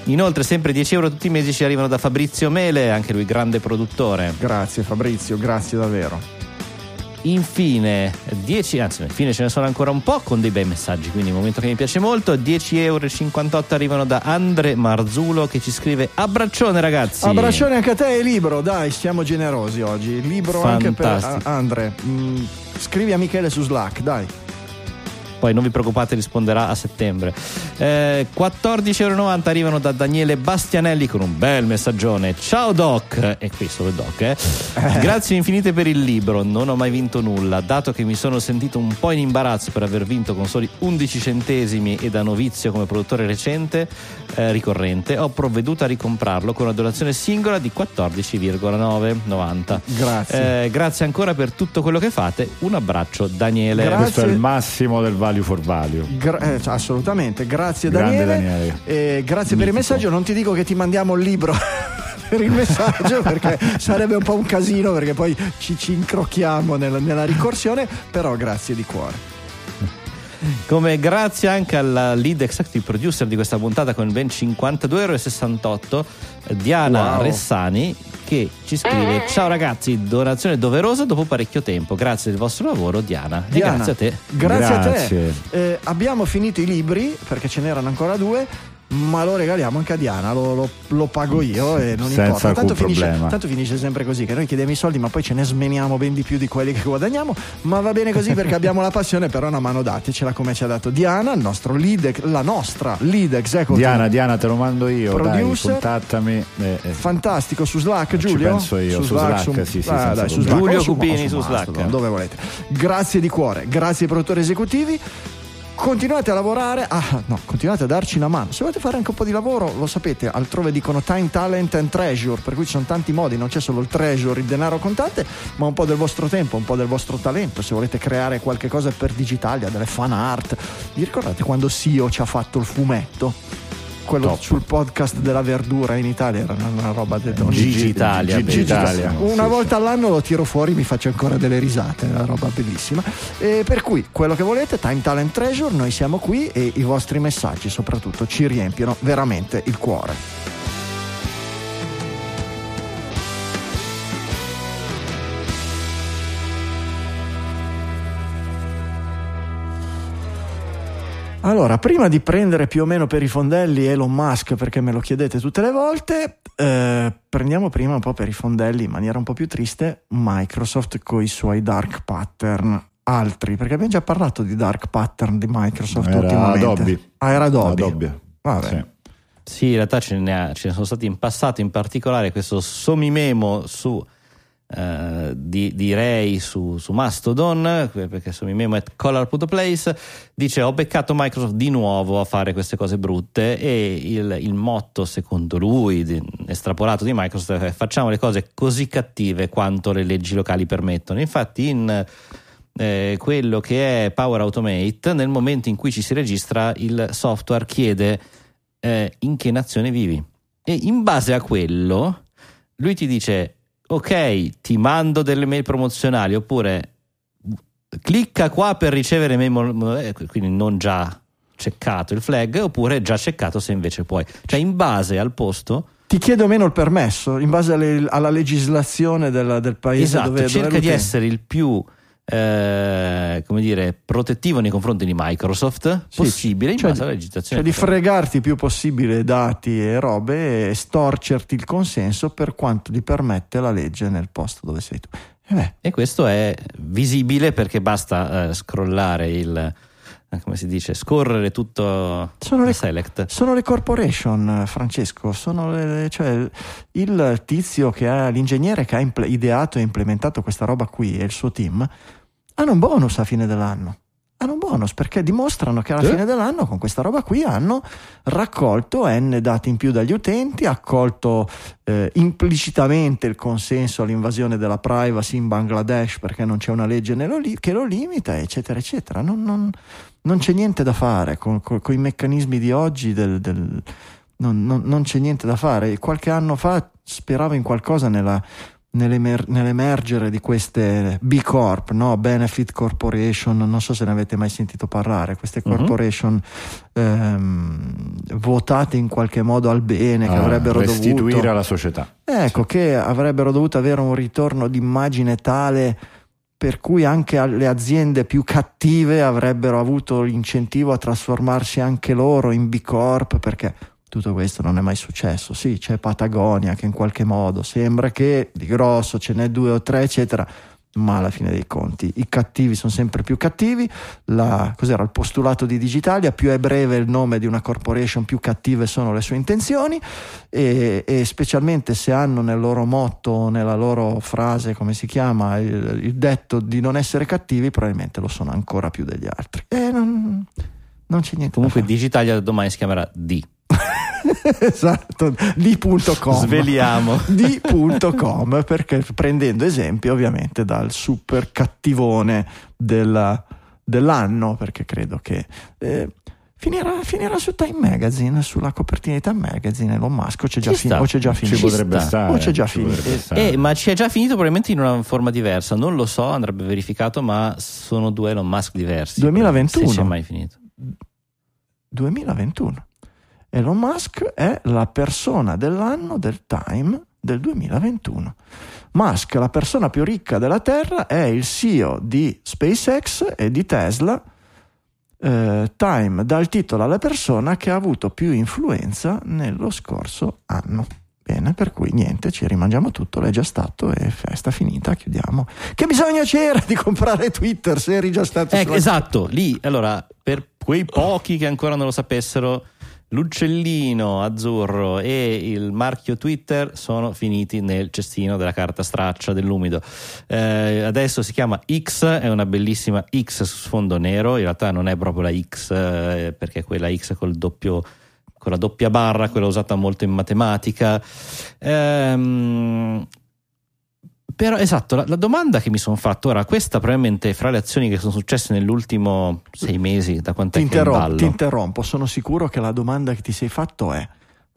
Inoltre sempre 10 euro tutti i mesi ci arrivano da Fabrizio Mele, anche lui grande produttore. Grazie Fabrizio, grazie davvero. Infine, 10, anzi, infine ce ne sono ancora un po' con dei bei messaggi, quindi un momento che mi piace molto. 10,58 euro arrivano da Andre Marzulo che ci scrive: Abbraccione ragazzi! Abbraccione anche a te e libro, dai, siamo generosi oggi. Libro anche per Fantastico. Andre. mm, scrivi a Michele su Slack, dai. Poi non vi preoccupate, risponderà a settembre. Eh, 14,90 euro arrivano da Daniele Bastianelli con un bel messaggione. Ciao Doc, e qui solo Doc, eh. Grazie infinite per il libro. Non ho mai vinto nulla. Dato che mi sono sentito un po' in imbarazzo per aver vinto con soli 11 centesimi e da novizio come produttore recente, eh, ricorrente, ho provveduto a ricomprarlo con una donazione singola di 14,990. Grazie. Eh, grazie ancora per tutto quello che fate. Un abbraccio, Daniele. Grazie. Questo è il massimo del value for value. Gra- eh, cioè, assolutamente, grazie Grande Daniele. Daniele. Grazie per il Mitico. messaggio. Non ti dico che ti mandiamo il libro per il messaggio perché sarebbe un po' un casino perché poi ci, ci incrocchiamo nel- nella ricorsione, però grazie di cuore. Come grazie anche alla lead executive producer di questa puntata con ben 52,68 euro, Diana Wow. Ressani, che ci scrive: Ciao ragazzi, donazione doverosa dopo parecchio tempo. Grazie del vostro lavoro, Diana. E Diana, grazie a te. Grazie, a Grazie. te. Eh, abbiamo finito i libri perché ce n'erano ancora due. Ma lo regaliamo anche a Diana, lo, lo- lo pago io e non Senza importa. Tanto alcun finisce, tanto finisce sempre così, che noi chiediamo i soldi ma poi ce ne smeniamo ben di più di quelli che guadagniamo, ma va bene così perché abbiamo la passione, però una mano datecela come ci ha dato Diana, il nostro lead, la nostra lead executive. Diana, Diana, te lo mando io. Producer. Dai, contattami. eh, eh. Fantastico su Slack, Ci Giulio? penso io, su Slack, sì, sì, Ah, dai, su. Slack. Giulio O su- Cupini o su Slack. Dove volete. Grazie di cuore, grazie ai produttori esecutivi. Continuate a lavorare, ah no, continuate a darci una mano. Se volete fare anche un po' di lavoro, lo sapete, altrove dicono time, talent and treasure, per cui ci sono tanti modi, non c'è solo il treasure, il denaro contante, ma un po' del vostro tempo, un po' del vostro talento. Se volete creare qualche cosa per Digitalia, delle fan art, vi ricordate quando Sio ci ha fatto il fumetto? Quello Top. sul podcast della verdura in Italia era una, una roba del Gigi Italia, Gigi Italia. una Sì, volta all'anno lo tiro fuori, mi faccio ancora delle risate, è una roba bellissima. E per cui quello che volete, Time Talent Treasure, noi siamo qui e i vostri messaggi soprattutto ci riempiono veramente il cuore. Allora, prima di prendere più o meno per i fondelli Elon Musk, perché me lo chiedete tutte le volte, eh, prendiamo prima un po' per i fondelli in maniera un po' più triste Microsoft con i suoi dark pattern. Altri, perché abbiamo già parlato di dark pattern di Microsoft Era ultimamente. Adobe. Ah, era Adobe. Adobe. Vabbè. Sì. Sì, in realtà ce ne, ha- ce ne sono stati in passato, in particolare questo somimemo su eh, di, di Ray su, su Mastodon, perché somimemo è color.place, dice ho beccato Microsoft di nuovo a fare queste cose brutte e il, il motto secondo lui, di- estrapolato di Microsoft, è facciamo le cose così cattive quanto le leggi locali permettono. Infatti in eh, quello che è Power Automate, nel momento in cui ci si registra, il software chiede eh, in che nazione vivi. E in base a quello, lui ti dice: Ok, ti mando delle mail promozionali, oppure clicca qua per ricevere mail, eh, quindi non già checcato il flag, oppure già checcato se invece puoi. Cioè, in base al posto. Ti chiedo meno il permesso in base alle- alla legislazione del, del paese Esatto, dove, dove cerca di l'utente- essere il più eh, come dire, protettivo nei confronti di Microsoft Sì, possibile in cioè base alla legislazione. Cioè di fregarti il più possibile dati e robe e storcerti il consenso per quanto ti permette la legge nel posto dove sei tu. E beh, E questo è visibile perché basta eh, scrollare il eh, come si dice, scorrere tutto Sono il le- select. sono le corporation, Francesco, sono le- cioè il tizio che ha l'ingegnere che ha imple- ideato e implementato questa roba qui e il suo team hanno un bonus a fine dell'anno. Hanno un bonus perché dimostrano che alla Sì. fine dell'anno con questa roba qui hanno raccolto N dati in più dagli utenti, accolto eh, implicitamente il consenso all'invasione della privacy in Bangladesh perché non c'è una legge li- che lo limita, eccetera, eccetera. Non, non- non c'è niente da fare con, con- con i meccanismi di oggi. del- del- non, non- non c'è niente da fare. Qualche anno fa speravo in qualcosa nella- nell'emer- nell'emergere di queste B Corp, no? Benefit Corporation. Non so se ne avete mai sentito parlare. Queste Mhm. corporation ehm, votate in qualche modo al bene, che Ah, avrebbero restituire dovuto. alla società. Ecco, che avrebbero dovuto avere un ritorno d'immagine tale per cui anche le aziende più cattive avrebbero avuto l'incentivo a trasformarsi anche loro in B Corp, perché tutto questo non è mai successo. Sì, c'è Patagonia che in qualche modo sembra che di grosso ce n'è due o tre, eccetera. Ma alla fine dei conti i cattivi sono sempre più cattivi. La- cos'era il postulato di Digitalia? Più è breve il nome di una corporation, più cattive sono le sue intenzioni e, e specialmente se hanno nel loro motto, nella loro frase, come si chiama, il, il detto di non essere cattivi, probabilmente lo sono ancora più degli altri. E non, non c'è niente Comunque da Digitalia domani si chiamerà D. esatto, di.com. Sveliamo. di.com perché prendendo esempio ovviamente dal super cattivone della- dell'anno, perché credo che... eh, Finirà, finirà su Time Magazine, sulla copertina di Time Magazine Elon Musk o c'è già, fin- o c'è già finito? Ci potrebbe sta. stare. O c'è già finito. Eh, ma ci è già finito probabilmente in una forma diversa. Non lo so, andrebbe verificato, ma sono due Elon Musk diversi. 2021. Se c'è mai finito. 2021. Elon Musk è la persona dell'anno del Time del 2021. Musk, la persona più ricca della Terra, è il CEO di SpaceX e di Tesla eh, Time dà il titolo alla persona che ha avuto più influenza nello scorso anno. Bene, per cui niente, ci rimangiamo tutto, l'è già stato e festa finita, chiudiamo. Che bisogno c'era di comprare Twitter se eri già stato... Eh, sulla- esatto, lì allora per quei pochi che ancora non lo sapessero, l'uccellino azzurro e il marchio Twitter sono finiti nel cestino della carta straccia dell'umido. Eh, adesso si chiama X, è una bellissima X su sfondo nero, in realtà non è proprio la X eh, perché è quella X col doppio con la doppia barra, quella usata molto in matematica. Ehm, però esatto, la, la domanda che mi sono fatto ora, questa probabilmente fra le azioni che sono successe nell'ultimo sei mesi, da quant'è ti, che è in interrom- ballo? ti interrompo, sono sicuro che la domanda che ti sei fatto è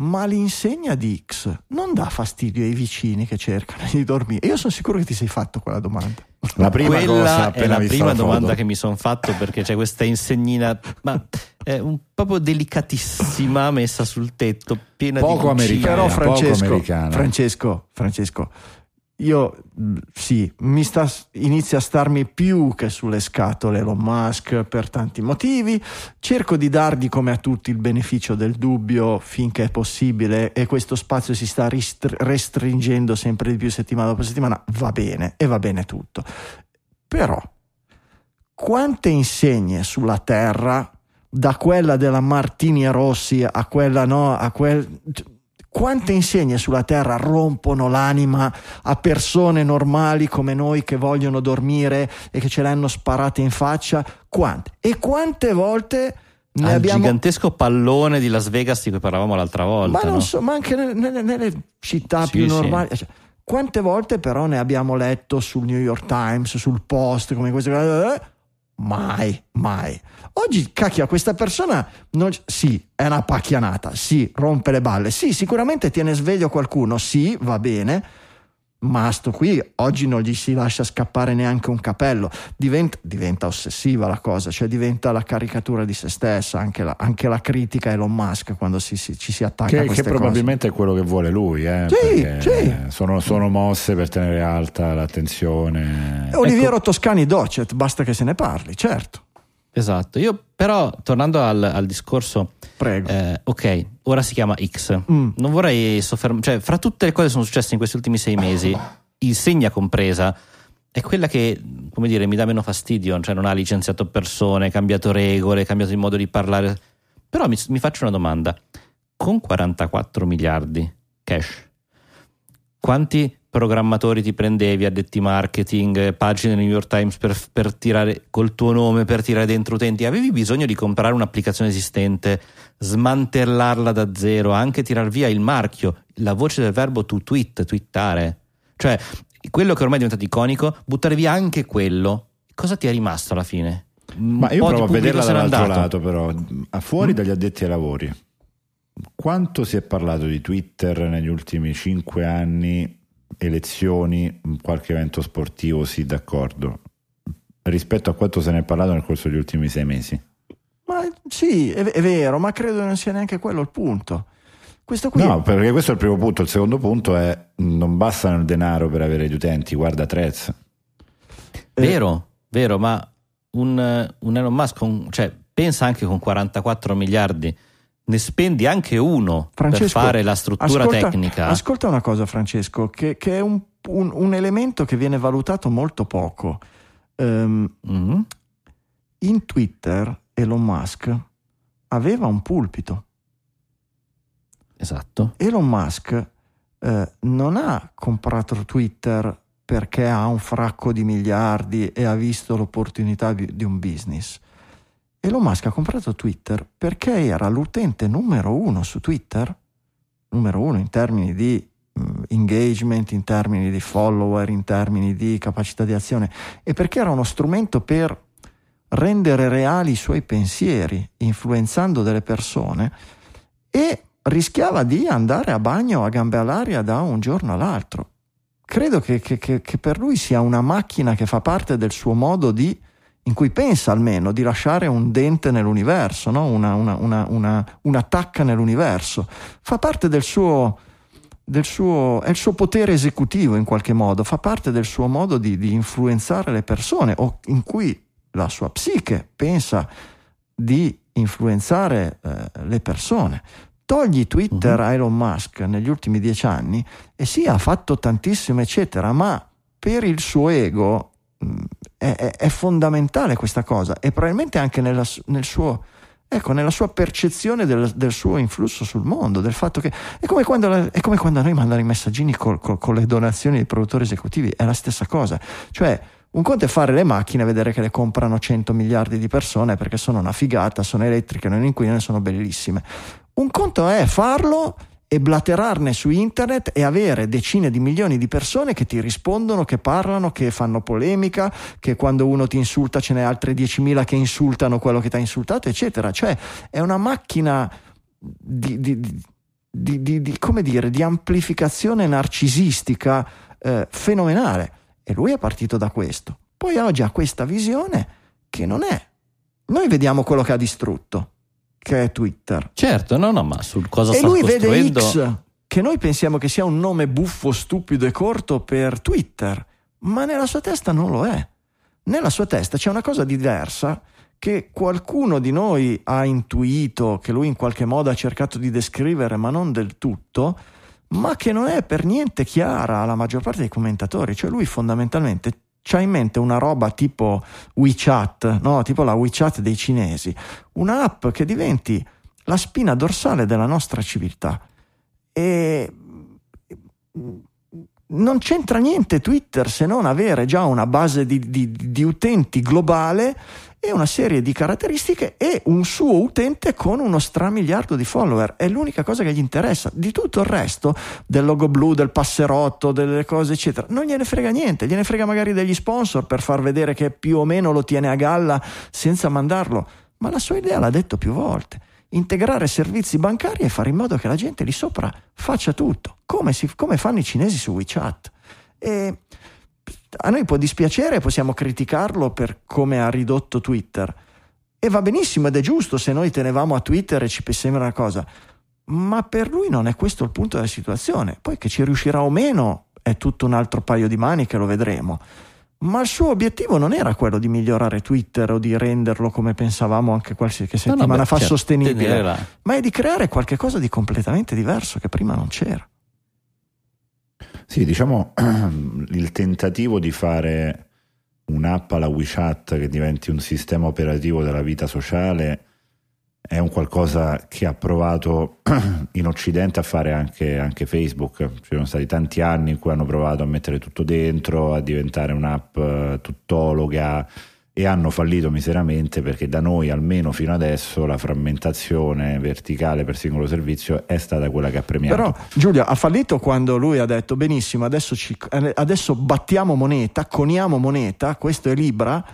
ma l'insegna di X non dà fastidio ai vicini che cercano di dormire? Io sono sicuro che ti sei fatto quella domanda. La prima Quella cosa è la prima la domanda che mi sono fatto perché c'è questa insegnina, ma è un proprio delicatissima messa sul tetto, piena Poco di cucine. americana. Però poco Francesco, americana. Francesco, Francesco, io mh, sì, mi sta, inizia a starmi più che sulle scatole Elon Musk per tanti motivi. Cerco di dargli come a tutti il beneficio del dubbio finché è possibile e questo spazio si sta restringendo sempre di più settimana dopo settimana. Va bene e va bene tutto. Però quante insegne sulla terra, da quella della Martini e Rossi a quella no, a quel quante insegne sulla terra rompono l'anima a persone normali come noi che vogliono dormire e che ce le hanno sparate in faccia? Quante? E quante volte ne Al abbiamo gigantesco pallone di Las Vegas di cui parlavamo l'altra volta. ma non no? so, ma anche nelle, nelle- città Sì, più sì. normali. Cioè, quante volte però ne abbiamo letto sul New York Times, sul Post, come? Eh, Mai, mai. Oggi, cacchio, questa persona non- sì, è una pacchianata, sì, rompe le balle, sì, sicuramente tiene sveglio qualcuno, sì, va bene, ma sto qui oggi non gli si lascia scappare neanche un capello, diventa, diventa ossessiva la cosa, cioè diventa la caricatura di se stessa, anche la, anche la critica a Elon Musk quando si- si- ci si attacca a Che, queste che probabilmente è quello che vuole lui, eh, Sì, sì. Sono, sono mosse per tenere alta l'attenzione. cose. Oliviero Toscani Docet, basta che se ne parli, certo, Esatto, io però tornando al, al discorso, prego. eh, ok, ora si chiama X. Mm. Non vorrei soffermarmi, cioè, fra tutte le cose che sono successe in questi ultimi sei mesi, insegna compresa, è quella che, come dire, mi dà meno fastidio, cioè non ha licenziato persone, cambiato regole, cambiato il modo di parlare. Però mi, mi faccio una domanda: con 44 miliardi cash, quanti programmatori ti prendevi, addetti marketing, pagine del New York Times per, per tirare col tuo nome, per tirare dentro utenti? Avevi bisogno di comprare un'applicazione esistente, smantellarla da zero, anche tirar via il marchio, la voce del verbo to tweet, twittare. Cioè, quello che ormai è diventato iconico, buttare via anche quello. Cosa ti è rimasto alla fine? Ma io provo a vederla dall'altro lato, però, fuori dagli addetti ai lavori. Quanto si è parlato di Twitter negli ultimi cinque anni, elezioni, qualche evento sportivo, sì, d'accordo, rispetto a quanto se ne è parlato nel corso degli ultimi sei mesi? Ma sì, è, è vero, ma credo non sia neanche quello il punto. Questo qui No, perché questo è il primo punto. Il secondo punto è non basta il denaro per avere gli utenti, guarda Trez. Eh, Vero, vero, ma un, un Elon Musk, con- cioè, pensa anche con 44 miliardi, ne spendi anche uno Francesco, per fare la struttura ascolta- tecnica. Ascolta una cosa, Francesco, che, che è un, un- un elemento che viene valutato molto poco. Ehm, Mhm. in Twitter Elon Musk aveva un pulpito. Esatto. Elon Musk eh, non ha comprato Twitter perché ha un fracco di miliardi e ha visto l'opportunità di un business. Elon Musk ha comprato Twitter perché era l'utente numero uno su Twitter, numero uno in termini di mh, engagement, in termini di follower, in termini di capacità di azione e perché era uno strumento per rendere reali i suoi pensieri, influenzando delle persone e rischiava di andare a bagno a gambe all'aria da un giorno all'altro. Credo che- che- che per lui sia una macchina che fa parte del suo modo di, in cui pensa almeno, di lasciare un dente nell'universo, no? una, una, una, una, tacca nell'universo. Fa parte del suo, del suo, è il suo potere esecutivo in qualche modo, fa parte del suo modo di, di influenzare le persone o in cui la sua psiche pensa di influenzare eh, le persone. Togli Twitter Mhm. a Elon Musk negli ultimi dieci anni e sì, ha fatto tantissimo, eccetera, ma per il suo ego è, è- fondamentale questa cosa e probabilmente anche nella, nel suo, ecco, nella sua percezione del, del suo influsso sul mondo, del fatto che è come quando, la- è come quando a noi mandano i messaggini col- col- con le donazioni dei produttori esecutivi, è la stessa cosa. Cioè, un conto è fare le macchine e vedere che le comprano 100 miliardi di persone perché sono una figata, sono elettriche, non inquinano sono bellissime. Un conto è farlo e blaterarne su internet e avere decine di milioni di persone che ti rispondono, che parlano, che fanno polemica, che quando uno ti insulta ce n'è altre 10.000 che insultano quello che ti ha insultato, eccetera. Cioè è una macchina di, di- di- di- come dire, di amplificazione narcisistica eh, fenomenale. E lui è partito da questo. Poi oggi ha questa visione che non è. Noi vediamo quello che ha distrutto, che è Twitter. Certo, no, no, ma sul cosa E sta lui vede costruendo... X, che noi pensiamo che sia un nome buffo, stupido e corto per Twitter, ma nella sua testa non lo è. Nella sua testa c'è una cosa diversa che qualcuno di noi ha intuito, che lui in qualche modo ha cercato di descrivere, ma non del tutto, ma che non è per niente chiara alla maggior parte dei commentatori. Cioè lui fondamentalmente c'ha in mente una roba tipo WeChat, no? tipo la WeChat dei cinesi, un'app che diventi la spina dorsale della nostra civiltà. E non c'entra niente Twitter se non avere già una base di, di- di utenti globale e una serie di caratteristiche e un suo utente con uno stramiliardo di follower. È l'unica cosa che gli interessa. Di tutto il resto, del logo blu, del passerotto, delle cose, eccetera, non gliene frega niente. Gliene frega magari degli sponsor per far vedere che più o meno lo tiene a galla senza mandarlo. Ma la sua idea l'ha detto più volte integrare servizi bancari e fare in modo che la gente lì sopra faccia tutto, come, si- come fanno i cinesi su WeChat. E a noi può dispiacere, possiamo criticarlo per come ha ridotto Twitter. E va benissimo ed è giusto se noi tenevamo a Twitter e ci sembra una cosa, ma per lui non è questo il punto della situazione. Poi che ci riuscirà o meno è tutto un altro paio di maniche, lo vedremo. Ma il suo obiettivo non era quello di migliorare Twitter o di renderlo come pensavamo anche qualche No, no, settimana beh, fa certo, sostenibile tenere là. ma è di creare qualcosa di completamente diverso che prima non c'era. Sì, diciamo il tentativo di fare un'app alla WeChat che diventi un sistema operativo della vita sociale è un qualcosa che ha provato in Occidente a fare anche, anche Facebook. Ci sono stati tanti anni in cui hanno provato a mettere tutto dentro, a diventare un'app eh, tuttologa e hanno fallito miseramente perché da noi almeno fino adesso la frammentazione verticale per singolo servizio è stata quella che ha premiato. Però Giulia ha fallito quando lui ha detto benissimo, adesso, ci- eh, adesso battiamo moneta, coniamo moneta, questo è Libra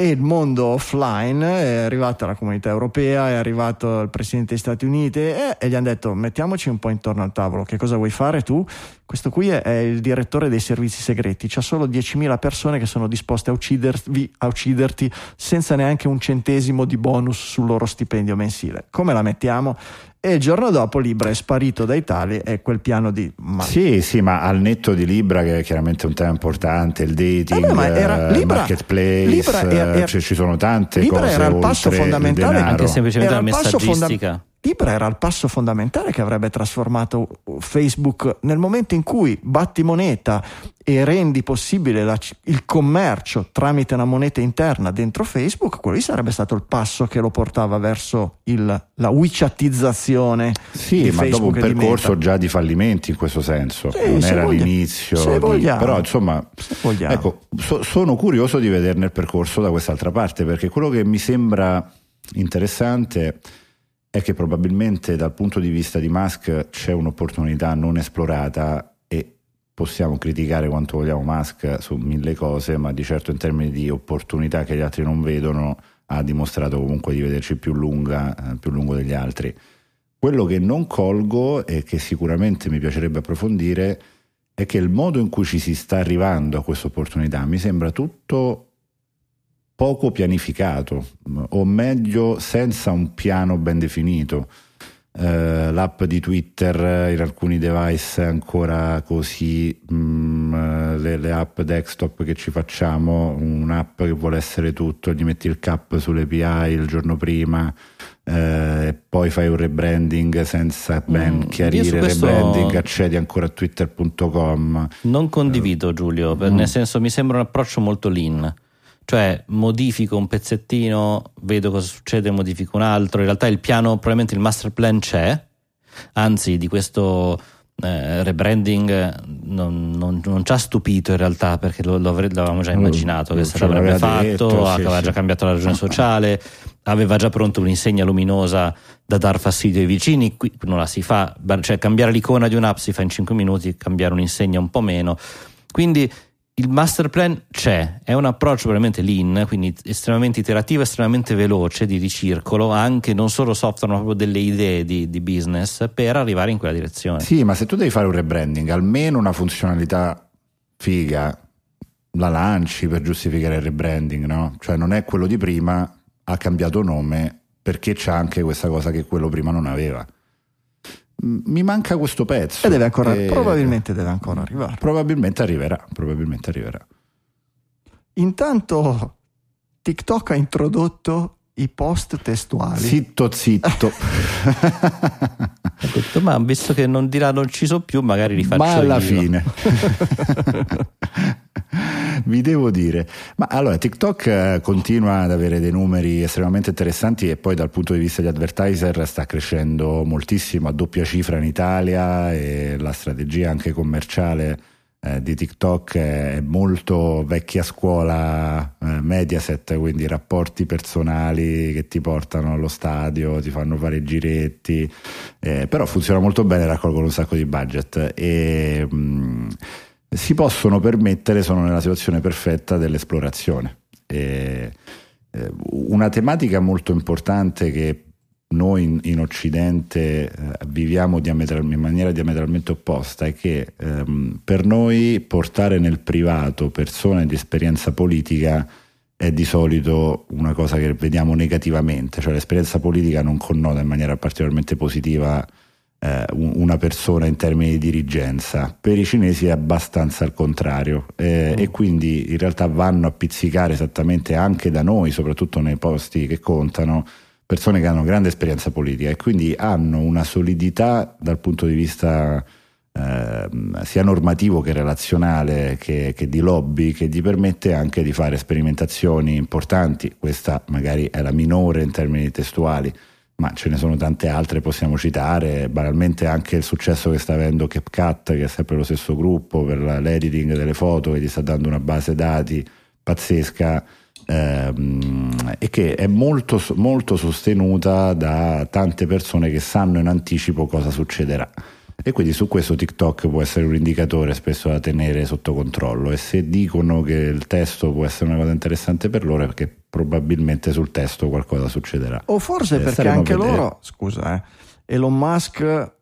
e il mondo offline è arrivata la comunità europea, è arrivato il presidente degli Stati Uniti e, e gli hanno detto mettiamoci un po' intorno al tavolo, che cosa vuoi fare tu? Questo qui è, è il direttore dei servizi segreti, c'ha solo 10.000 persone che sono disposte a uccidervi, a ucciderti senza neanche un centesimo di bonus sul loro stipendio mensile. Come la mettiamo? E il giorno dopo Libra è sparito dai tali e quel piano di... Ma Sì, sì, ma al netto di Libra, che è chiaramente un tema importante, il dating, Eh beh, era- Libra- marketplace, Libra era- era- cioè, ci sono tante Libra cose era il passo fondamentale. Anche semplicemente Era la messaggistica. Libra era il passo fondamentale che avrebbe trasformato Facebook nel momento in cui batti moneta e rendi possibile la- il commercio tramite una moneta interna dentro Facebook, quello lì sarebbe stato il passo che lo portava verso il- la WeChatizzazione Sì, di ma dopo un di percorso Meta. già di fallimenti in questo senso, Sì, non se era voglia- l'inizio, se di- vogliamo. però insomma, vogliamo. ecco, so- sono curioso di vederne il percorso da quest'altra parte, perché quello che mi sembra interessante è che probabilmente dal punto di vista di Musk c'è un'opportunità non esplorata e possiamo criticare quanto vogliamo Musk su mille cose, ma di certo in termini di opportunità che gli altri non vedono ha dimostrato comunque di vederci più lunga, eh, più lungo degli altri. Quello che non colgo e che sicuramente mi piacerebbe approfondire è che il modo in cui ci si sta arrivando a questa opportunità mi sembra tutto poco pianificato, o meglio senza un piano ben definito. eh, l'app di Twitter in alcuni device è ancora così, mm, le, le, app desktop che ci facciamo, un'app che vuole essere tutto, gli metti il cap sull'API il giorno prima eh, e poi fai un rebranding senza ben mm, chiarire il rebranding, accedi ancora a twitter.com. Non condivido Giulio, mm. nel senso mi sembra un approccio molto lean cioè modifico un pezzettino, vedo cosa succede, modifico un altro. In realtà il piano, probabilmente il master plan c'è, anzi di questo eh, rebranding non, non, non, ci ha stupito in realtà perché lo, lo l'avevamo già immaginato che se l'avrebbe fatto, detto, aveva sì, già cambiato la ragione sociale, aveva già pronto un'insegna luminosa da dar fastidio ai vicini, qui non la si fa, cioè cambiare l'icona di un'app si fa in 5 minuti, cambiare un'insegna un po' meno. Quindi il master plan c'è, è un approccio veramente lean, quindi estremamente iterativo, estremamente veloce di ricircolo, anche non solo software, ma proprio delle idee di, di, business per arrivare in quella direzione. Sì, ma se tu devi fare un rebranding, almeno una funzionalità figa la lanci per giustificare il rebranding, no? Cioè non è quello di prima, ha cambiato nome perché c'è anche questa cosa che quello prima non aveva mi manca questo pezzo. E deve ancora, e... probabilmente deve ancora arrivare. Probabilmente arriverà, probabilmente arriverà. Intanto TikTok ha introdotto i post testuali. Zitto, zitto. detto, ma visto che non dirà non ci sono più, magari li faccio Ma alla io. fine. Vi devo dire, ma allora TikTok eh, continua ad avere dei numeri estremamente interessanti e poi dal punto di vista degli advertiser sta crescendo moltissimo a doppia cifra in Italia e la strategia anche commerciale eh, di TikTok è molto vecchia scuola eh, Mediaset, quindi rapporti personali che ti portano allo stadio, ti fanno fare giretti, eh, però funziona molto bene, raccolgono un sacco di budget. E mh, mm, si possono permettere, sono nella situazione perfetta dell'esplorazione. E, eh, una tematica molto importante che noi in, Occidente eh, viviamo in maniera diametralmente opposta è che ehm, per noi portare nel privato persone di esperienza politica è di solito una cosa che vediamo negativamente, cioè l'esperienza politica non connota in maniera particolarmente positiva eh, una persona in termini di dirigenza. Per i cinesi è abbastanza al contrario eh, mm. e quindi in realtà vanno a pizzicare esattamente anche da noi, soprattutto nei posti che contano persone che hanno grande esperienza politica e quindi hanno una solidità dal punto di vista eh, sia normativo che relazionale che, che, di lobby che gli permette anche di fare sperimentazioni importanti, questa magari è la minore in termini testuali, ma ce ne sono tante altre, possiamo citare, banalmente anche il successo che sta avendo CapCut, che è sempre lo stesso gruppo per l'editing delle foto, che gli sta dando una base dati pazzesca ehm, e che è molto, molto sostenuta da tante persone che sanno in anticipo cosa succederà. E quindi su questo TikTok può essere un indicatore spesso da tenere sotto controllo e se dicono che il testo può essere una cosa interessante per loro è perché probabilmente sul testo qualcosa succederà. O forse eh, perché anche loro, scusa, eh, Elon Musk,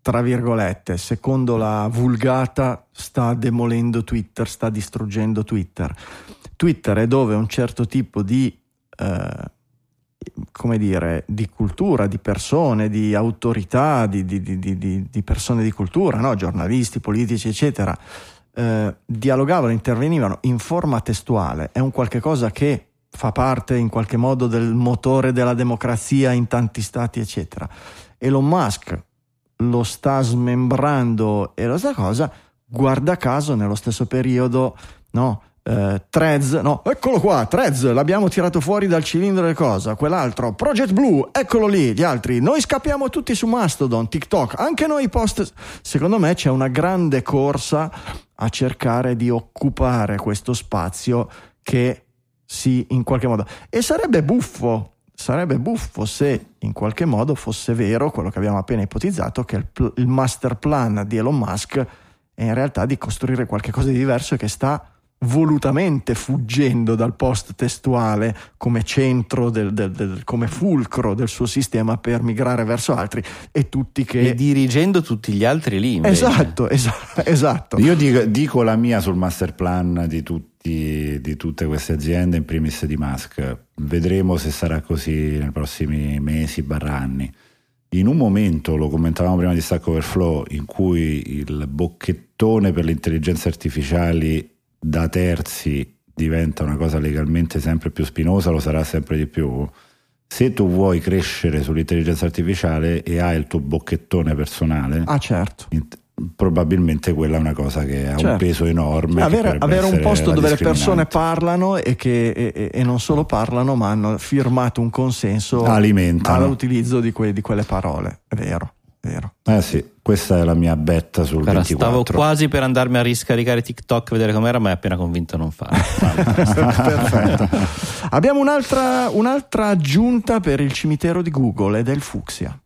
tra virgolette, secondo la vulgata, sta demolendo Twitter, sta distruggendo Twitter. Twitter è dove un certo tipo di, eh, come dire, di cultura, di persone, di autorità, di, di, di persone di cultura, no? giornalisti, politici, eccetera, eh, dialogavano, intervenivano in forma testuale. È un qualche cosa che fa parte in qualche modo del motore della democrazia in tanti stati, eccetera. Elon Musk lo sta smembrando e lo sta cosa, guarda caso nello stesso periodo, no? Uh, Threads, no, eccolo qua, Threads, l'abbiamo tirato fuori dal cilindro del cosa, quell'altro, Project Blue, eccolo lì, gli altri, noi scappiamo tutti su Mastodon, TikTok, anche noi post, secondo me c'è una grande corsa a cercare di occupare questo spazio che si in qualche modo, e sarebbe buffo, sarebbe buffo se in qualche modo fosse vero quello che abbiamo appena ipotizzato, che il, il master plan di Elon Musk è in realtà di costruire qualcosa di diverso e che sta volutamente fuggendo dal post testuale come centro, del, del, del, come fulcro del suo sistema per migrare verso altri e tutti che... E dirigendo tutti gli altri lì. Invece. Esatto, esatto, esatto. Io dico, dico, la mia sul master plan di, tutti, di tutte queste aziende, in primis di Musk. Vedremo se sarà così nei prossimi mesi, barra anni. in un momento, lo commentavamo prima di Stack Overflow, in cui il bocchettone per le intelligenze artificiali da terzi diventa una cosa legalmente sempre più spinosa, lo sarà sempre di più. Se tu vuoi crescere sull'intelligenza artificiale e hai il tuo bocchettone personale, Ah, certo. int- probabilmente quella è una cosa che ha un Certo. peso enorme. che avere, avere un posto dove le persone parlano e, che, e- e- e non solo parlano, ma hanno firmato un consenso Alimentano. all'utilizzo di, que- di quelle parole. È vero, è vero. Eh sì, questa è la mia betta sul Guarda, 24. stavo quasi per andarmi a riscaricare TikTok, vedere com'era, ma è appena convinto a non farlo. Perfetto. Abbiamo un'altra, un'altra aggiunta per il cimitero di Google ed è il fucsia.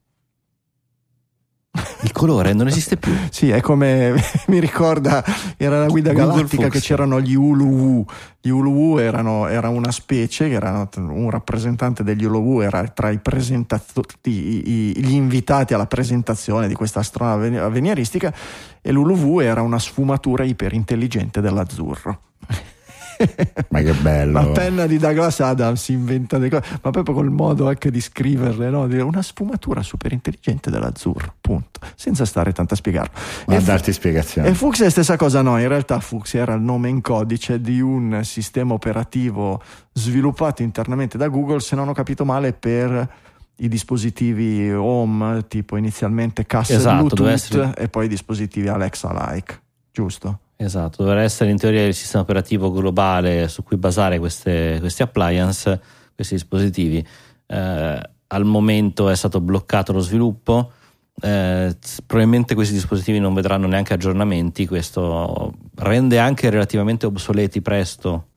Il colore non esiste più. Sì, è come mi ricorda, era la guida Google galattica che Fuchsia. c'erano gli Uluwu. Gli Uluwu erano era una specie, che erano un rappresentante degli Uluwu, era tra i presentatori, i- i- gli invitati alla presentazione di questa astronave avveniristica e l'Uluwu era una sfumatura iperintelligente dell'azzurro. Ma che bello. La penna di Douglas Adams inventa delle cose, ma proprio col modo anche di scriverle, no? Dire una sfumatura super intelligente dell'azzurro, punto, senza stare tanto a spiegarlo. Ma E a fu- darti spiegazioni. e Fuchsia è la stessa cosa, no, in realtà Fuchsia era il nome in codice di un sistema operativo sviluppato internamente da Google, se non ho capito male, per i dispositivi home, tipo inizialmente casse Esatto, Bluetooth essere- e poi dispositivi Alexa-like, giusto? Esatto, dovrà essere in teoria il sistema operativo globale su cui basare queste, questi appliance, questi dispositivi. Eh, al momento è stato bloccato lo sviluppo, eh, probabilmente questi dispositivi non vedranno neanche aggiornamenti, questo rende anche relativamente obsoleti presto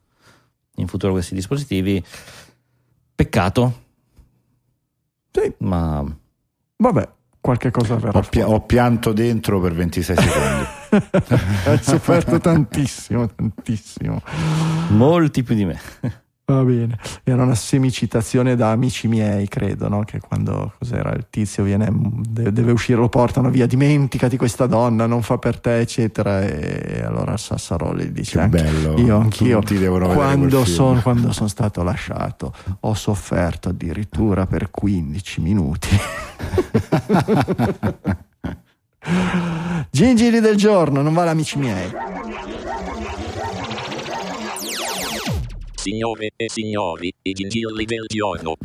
in futuro questi dispositivi. Peccato, Sì, ma vabbè, qualche cosa verrà Ho, pia- ho pianto dentro per 26 secondi. Hai sofferto tantissimo, tantissimo. molti più di me. Va bene. Era una semicitazione da amici miei, credo, no? Che quando cos'era il tizio viene, de- deve uscire, lo portano via, dimenticati questa donna, non fa per te, eccetera. E allora Sassaroli dice: Che anche bello. Io anch'io. Vedere Quando sono, quando sono stato lasciato, ho sofferto addirittura per 15 minuti. Gingili del giorno, non vale amici miei. Signore e signori, i gingilli del giorno.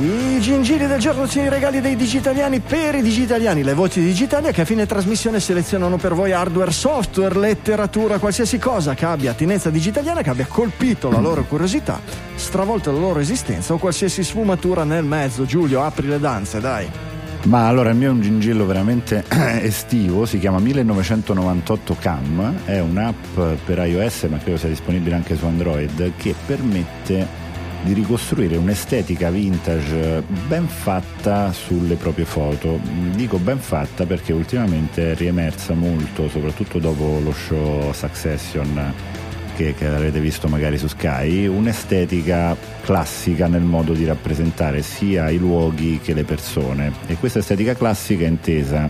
I gingilli del giorno sono i regali dei digitaliani per i digitaliani, le voci digitali che a fine trasmissione selezionano per voi hardware, software, letteratura, qualsiasi cosa che abbia attinenza digitaliana, che abbia colpito la loro curiosità, stravolto la loro esistenza o qualsiasi sfumatura nel mezzo. Giulio, apri le danze, dai. Ma allora il mio è un gingillo veramente estivo, si chiama 1998 Cam, è un'app per iOS ma credo sia disponibile anche su Android che permette di ricostruire un'estetica vintage ben fatta sulle proprie foto. Dico ben fatta perché ultimamente è riemersa molto, soprattutto dopo lo show Succession che, che avrete visto magari su Sky, un'estetica classica nel modo di rappresentare sia i luoghi che le persone. E questa estetica classica è intesa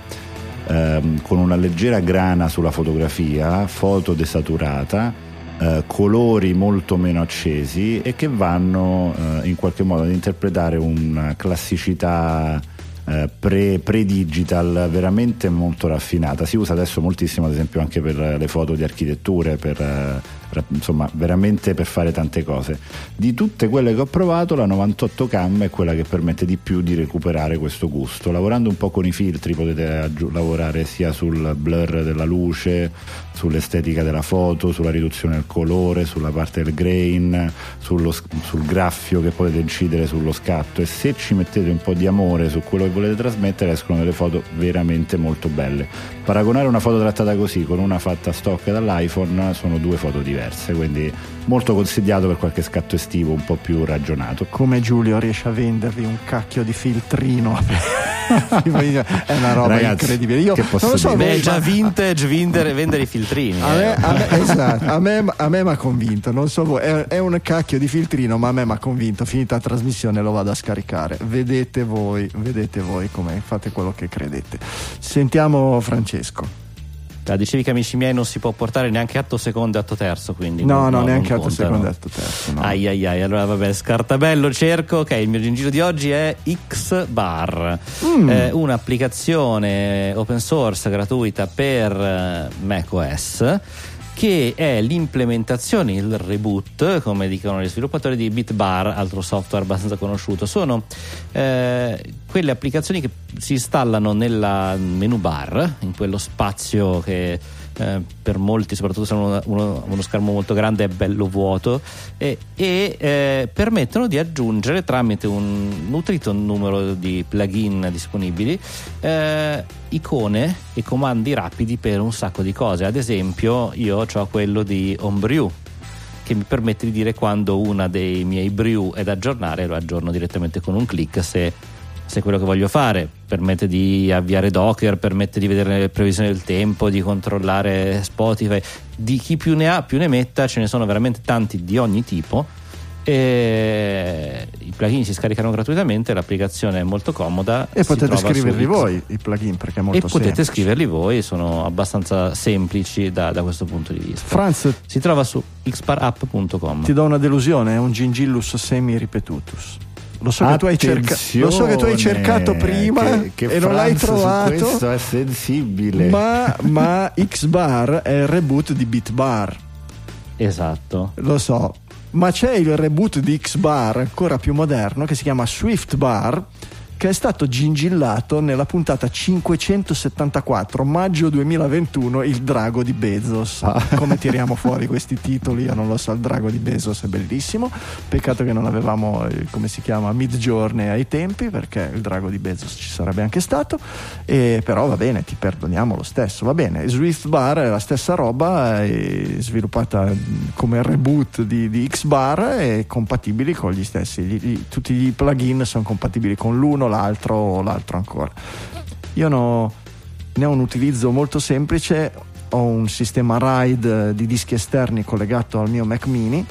ehm, con una leggera grana sulla fotografia, foto desaturata, eh, colori molto meno accesi e che vanno eh, in qualche modo ad interpretare una classicità eh, pre, pre-digital veramente molto raffinata. Si usa adesso moltissimo, ad esempio, anche per le foto di architetture, per, eh, insomma, veramente per fare tante cose. Di tutte quelle che ho provato, la 98 Cam è quella che permette di più di recuperare questo gusto. Lavorando un po' con i filtri potete aggiu- lavorare sia sul blur della luce, sull'estetica della foto, sulla riduzione del colore, sulla parte del grain, sullo sul graffio che potete incidere sullo scatto e se ci mettete un po' di amore su quello che volete trasmettere escono delle foto veramente molto belle. Paragonare una foto trattata così con una fatta stock dall'iPhone sono due foto diverse, quindi molto consigliato per qualche scatto estivo un po' più ragionato. Come Giulio riesce a vendervi un cacchio di filtrino? è una roba Ragazzi, incredibile. Io non lo so? Beh, voi, già ma- vintage vendere, vendere i filtrini. A eh. me, a me- esatto, a me, a me mi ha convinto, non so voi, è, è un cacchio di filtrino, ma a me mi ha convinto. Finita la trasmissione lo vado a scaricare. Vedete voi, vedete voi come fate quello che credete. Sentiamo Francesco. Ah, dicevi che amici miei non si può portare neanche atto secondo e atto terzo, quindi No, no, non neanche atto contano. secondo e atto terzo. No. Ai ai ai, allora vabbè, scartabello cerco. Ok, il mio giro di oggi è Xbar, Mm. Eh, un'applicazione open source gratuita per eh, macOS che è l'implementazione, il reboot, come dicono gli sviluppatori di Bitbar, altro software abbastanza conosciuto. Sono eh, quelle applicazioni che si installano nella menu bar, in quello spazio che eh, per molti, soprattutto se hanno uno, uno- schermo molto grande, è bello vuoto e, e, eh, permettono di aggiungere tramite un nutrito numero di plugin disponibili eh, icone e comandi rapidi per un sacco di cose. Ad esempio, io ho quello di Homebrew che mi permette di dire quando una dei miei brew è da aggiornare, lo aggiorno direttamente con un clic se, se quello che voglio fare. Permette di avviare Docker, permette di vedere le previsioni del tempo, di controllare Spotify. Di chi più ne ha, più ne metta, ce ne sono veramente tanti di ogni tipo. E I plugin si scaricano gratuitamente, l'applicazione è molto comoda. E potete scriverli voi i plugin perché è molto e potete semplice. scriverli voi, sono abbastanza semplici da, da questo punto di vista. Franz, Si trova su xparapp.com. ti do una delusione, è un gingillus semi ripetutus. Lo so, che tu hai cerca- lo so che tu hai cercato prima Che- che e non l'hai trovato. questo è sensibile. Ma, ma X-Bar è il reboot di Bitbar. Esatto. Lo so, ma c'è il reboot di X-Bar ancora più moderno che si chiama Swift Bar che è stato gingillato nella puntata 574 maggio 2021 il drago di Bezos. Come tiriamo fuori questi titoli io non lo so il drago di Bezos è bellissimo. Peccato che non avevamo il- come si chiama Mid Journey ai tempi perché il drago di Bezos ci sarebbe anche stato. E però va bene ti perdoniamo lo stesso va bene. Swift Bar è la stessa roba è sviluppata mh, come reboot di, di X Bar e compatibili con gli stessi Gli- gli- tutti i plugin sono compatibili con l'uno l'altro o l'altro ancora. Io no- ne ho un utilizzo molto semplice. Ho un sistema RAID di dischi esterni collegato al mio Mac mini.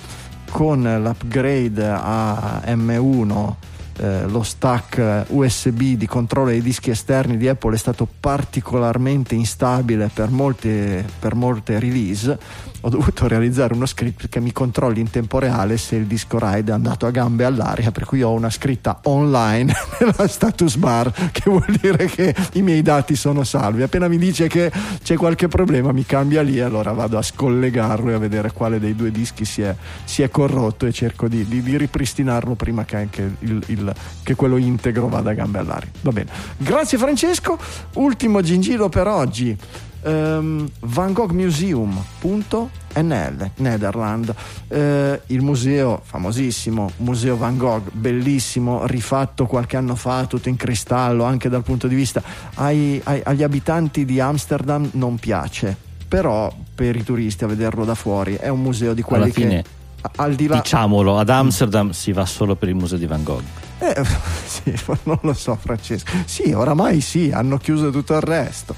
Con l'upgrade a M1 eh, lo stack USB di controllo dei dischi esterni di Apple è stato particolarmente instabile per molte, per molte release ho dovuto realizzare uno script che mi controlli in tempo reale se il disco RAID è andato a gambe all'aria per cui ho una scritta online nella status bar che vuol dire che i miei dati sono salvi. Appena mi dice che c'è qualche problema mi cambia lì allora vado a scollegarlo e a vedere quale dei due dischi si è, si è corrotto e cerco di, di- di ripristinarlo prima che anche il, il- che quello integro vada a gambe all'aria. Va bene. Grazie Francesco. Ultimo gingillo per oggi Ehm, Van Gogh Museum.nl Netherland Eh, il museo famosissimo museo Van Gogh bellissimo rifatto qualche anno fa tutto in cristallo anche dal punto di vista ai- ai- agli abitanti di Amsterdam non piace però per i turisti a vederlo da fuori è un museo di quelli Alla fine, che al di là Diciamolo, ad Amsterdam si va solo per il museo di Van Gogh. eh, sì, non lo so Francesco. Sì, oramai sì, hanno chiuso tutto il resto.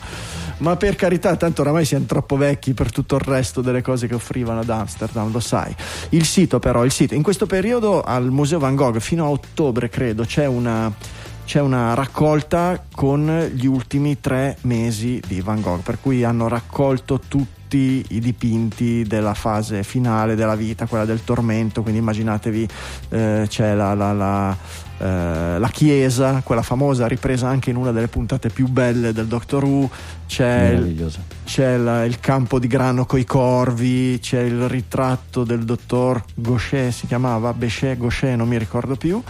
Ma per carità, tanto oramai siamo troppo vecchi per tutto il resto delle cose che offrivano ad Amsterdam, lo sai. Il sito però, il sito, in questo periodo al Museo Van Gogh fino a ottobre credo c'è una, c'è una raccolta con gli ultimi tre mesi di Van Gogh, per cui hanno raccolto tutti i dipinti della fase finale della vita, quella del tormento, quindi immaginatevi eh, c'è la, la- la, eh, la chiesa, quella famosa ripresa anche in una delle puntate più belle del Doctor Who, c'è il, c'è la- il campo di grano coi corvi, c'è il ritratto del dottor Gaucher, si chiamava Bechet, Gaucher, non mi ricordo più.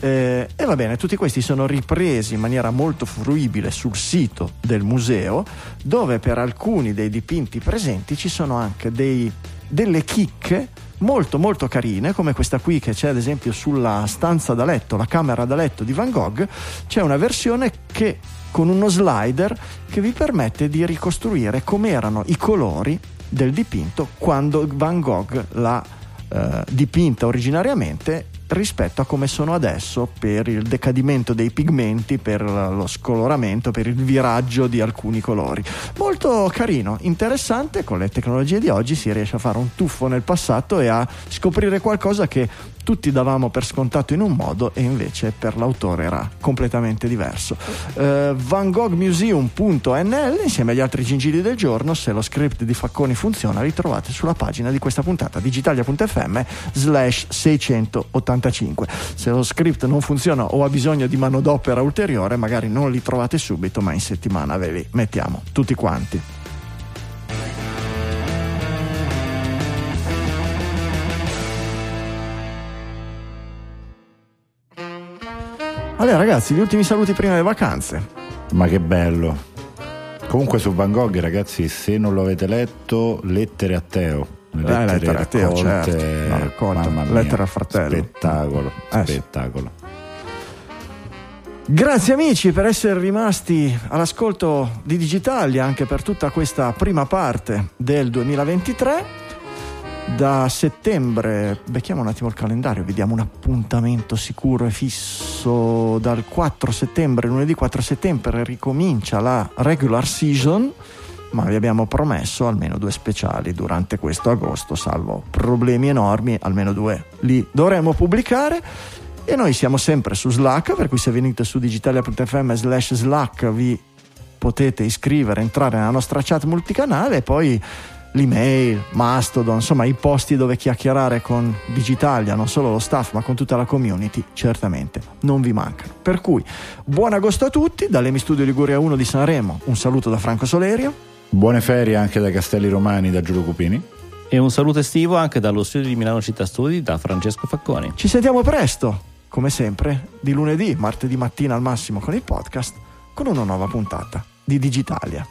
Eh, e va bene, tutti questi sono ripresi in maniera molto fruibile sul sito del museo, dove per alcuni dei dipinti presenti ci sono anche dei- delle chicche molto molto carine come questa qui che c'è ad esempio sulla stanza da letto, la camera da letto di Van Gogh, c'è una versione che con uno slider che vi permette di ricostruire come erano i colori del dipinto quando Van Gogh l'ha eh, dipinta originariamente rispetto a come sono adesso per il decadimento dei pigmenti, per lo scoloramento, per il viraggio di alcuni colori. Molto carino, interessante, con le tecnologie di oggi si riesce a fare un tuffo nel passato e a scoprire qualcosa che tutti davamo per scontato in un modo e invece per l'autore era completamente diverso. Eh, Van Gogh Museum.nl insieme agli altri gingilli del giorno, se lo script di Facconi funziona, li trovate sulla pagina di questa puntata digitalia.fm slash 685. Se lo script non funziona o ha bisogno di manodopera ulteriore, magari non li trovate subito, ma in settimana ve li mettiamo tutti quanti. Allora ragazzi, gli ultimi saluti prima delle vacanze. Ma che bello. Comunque su Van Gogh, ragazzi, se non lo avete letto, lettere a Teo. Eh, lettere a Teo, certo. La raccolta, mamma mia, lettere al fratello. Spettacolo, Eh, sì. spettacolo. Grazie amici per essere rimasti all'ascolto di Digitalia anche per tutta questa prima parte del 2023. Da settembre, becchiamo un attimo il calendario, vediamo un appuntamento sicuro e fisso dal 4 settembre, lunedì 4 settembre ricomincia la regular season, ma vi abbiamo promesso almeno due speciali durante questo agosto, salvo problemi enormi, almeno due li dovremo pubblicare. E noi siamo sempre su Slack, per cui se venite su digitalia.fm slash Slack vi potete iscrivere, entrare nella nostra chat multicanale e poi l'email, Mastodon, insomma i posti dove chiacchierare con Digitalia, non solo lo staff ma con tutta la community, certamente non vi mancano. Per cui buon agosto a tutti, dall'Emi Studio Liguria 1 di Sanremo, un saluto da Franco Solerio. Buone ferie anche dai Castelli Romani da Giulio Cupini. E un saluto estivo anche dallo studio di Milano Città Studi da Francesco Facconi. Ci sentiamo presto, come sempre, di lunedì, martedì mattina al massimo con il podcast, con una nuova puntata di Digitalia.